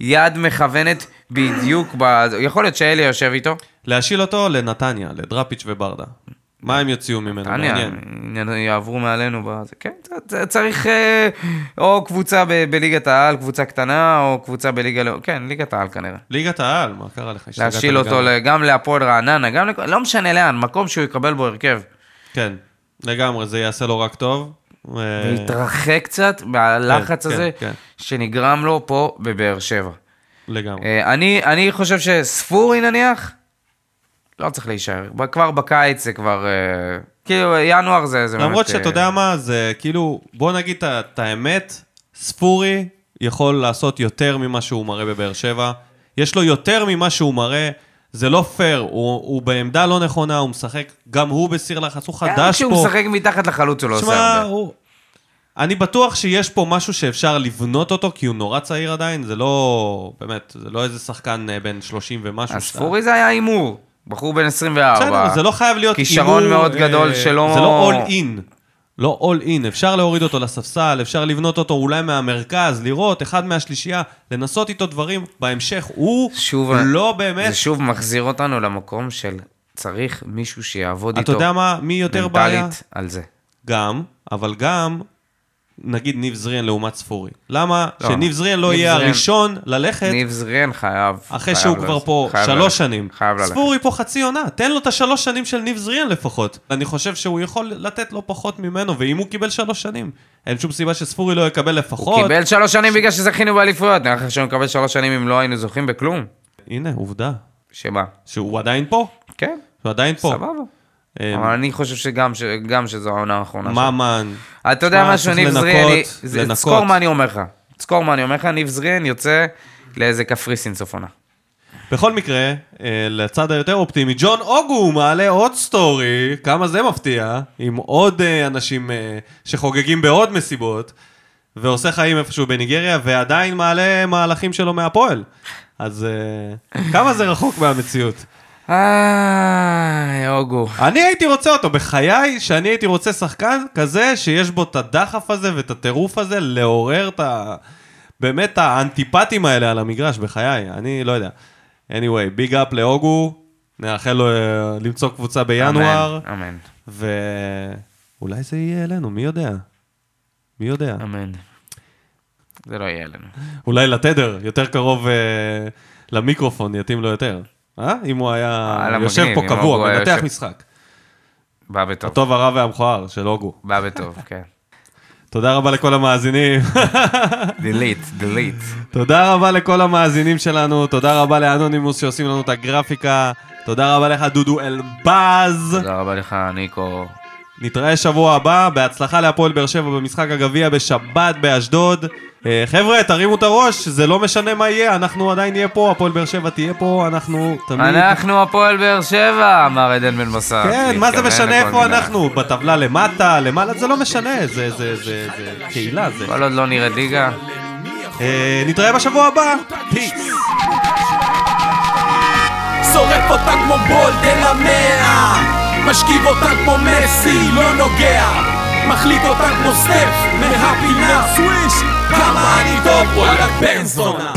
יד מכוונת בדיוק ב... יכול להיות שאלי יושב איתו. להשיל אותו לנתניה, לדראפיץ' וברדה. מה הם יוציאו ממנו? מעניין. יעברו מעלינו, בזה. כן, צריך אה, או קבוצה בליגת העל, קבוצה קטנה, או קבוצה בליגה, לא- כן, ליגת העל כנראה. ליגת העל, מה קרה לך? להשיל אותו גם להפועל רעננה, גם, לא משנה לאן, מקום שהוא יקבל בו הרכב. כן, לגמרי, זה יעשה לו רק טוב. אה, להתרחק קצת מהלחץ כן, הזה כן. שנגרם לו פה בבאר שבע. לגמרי. אה, אני, אני חושב שספורי נניח, לא צריך להישאר. כבר בקיץ זה כבר... אה, כאילו, ינואר זה, זה למרות באמת... שאתה יודע מה, זה כאילו, בוא נגיד את האמת, ספורי יכול לעשות יותר ממה שהוא מראה בבאר שבע. יש לו יותר ממה שהוא מראה, זה לא פייר, הוא, הוא בעמדה לא נכונה, הוא משחק, גם הוא בסיר לחץ, הוא גם חדש כשהוא פה. משחק מתחת לחלוץ הוא לא עושה הרבה. אני בטוח שיש פה משהו שאפשר לבנות אותו, כי הוא נורא צעיר עדיין, זה לא, באמת, זה לא איזה שחקן אה, בן 30 ומשהו. אז ספורי זה היה הימור. בחור בן 24. בסדר, זה לא חייב להיות כישרון הימור, מאוד גדול אה, שלא- זה לא all in. לא all in, אפשר להוריד אותו לספסל, אפשר לבנות אותו אולי מהמרכז, לראות אחד מהשלישייה, לנסות איתו דברים בהמשך. הוא שוב, לא באמת... זה שוב מחזיר אותנו למקום של צריך מישהו שיעבוד אתה איתו יודע מה, מי יותר בעיה? מנטלית על זה. גם, אבל גם, נגיד ניב זריאן לעומת ספורי. למה לא, שניב זריאן לא ניב יהיה זריאן- הראשון ללכת ניב זריאן חייב. אחרי חייב שהוא ללכת. כבר פה חייב שלוש ללכת. שנים. חייב ללכת. ספורי פה חצי עונה, תן לו את השלוש שנים של ניב זריאן לפחות. אני חושב שהוא יכול לתת לו פחות ממנו, ואם הוא קיבל שלוש שנים, אין שום סיבה שספורי לא יקבל לפחות. קיבל שלוש שנים בגלל שזכינו באליפויות. נראה לך שהוא מקבל שלוש שנים אם לא היינו זוכים בכלום. הנה, עובדה. שמה? שהוא עדיין פה. כן, הוא עדיין פה. סבבה. אה, אבל אני חושב שגם ש- גם שזו העונה האחרונה שלו. ממן. אתה יודע משהו, ניב זריאן. תזכור מה אני אומר לך. תזכור מה אני אומר לך, ניב זריאן יוצא לאיזה קפריסין סוף עונה. בכל מקרה, אה, לצד היותר אופטימי, ג'ון אוגו מעלה עוד סטורי, כמה זה מפתיע, עם עוד אה, אנשים אה, שחוגגים בעוד מסיבות, ועושה חיים איפשהו בניגריה, ועדיין מעלה מהלכים שלו מהפועל. אז כמה זה רחוק מהמציאות. איי, אוגו. אני הייתי רוצה אותו, בחיי, שאני הייתי רוצה שחקן כזה, שיש בו את הדחף הזה ואת הטירוף הזה, לעורר את ה... באמת האנטיפטים האלה על המגרש, בחיי, אני לא יודע. anyway, ביג אפ לאוגו, נאחל לו אה, למצוא קבוצה בינואר, אמן, אמן, ואולי זה יהיה אלינו, מי יודע? מי יודע? אמן. זה לא יהיה לנו. אולי לתדר, יותר קרוב אה, למיקרופון, יתאים לו יותר. אה? אם הוא היה יושב מגניב, פה קבוע, מנתח יושב. משחק. בא בטוב. הטוב, הרע והמכוער של אוגו. בא בטוב, כן. תודה רבה לכל המאזינים. דליט, דליט. תודה רבה לכל המאזינים שלנו. תודה רבה לאנונימוס שעושים לנו את הגרפיקה. תודה רבה לך, דודו אלבז. תודה רבה לך, ניקו. נתראה שבוע הבא, בהצלחה להפועל באר שבע במשחק הגביע בשבת באשדוד. אה, חבר'ה, תרימו את הראש, זה לא משנה מה יהיה, אנחנו עדיין נהיה פה, הפועל באר שבע תהיה פה, אנחנו תמיד... אנחנו הפועל באר שבע, אמר עדן בן בסט. כן, מה זה משנה איפה. אנחנו? בטבלה למטה, למעלה, זה לא משנה, זה, זה, זה, זה קהילה, זה. כל עוד לא נרד ליגה. אה, נתראה בשבוע הבא, פיס. שורף אותה כמו בולדן המאה משכיב אותם כמו מסי, לא נוגע. מחליט אותם כמו סטף, מהפינה. סוויש! כמה אני טוב, וואלה בן זונה.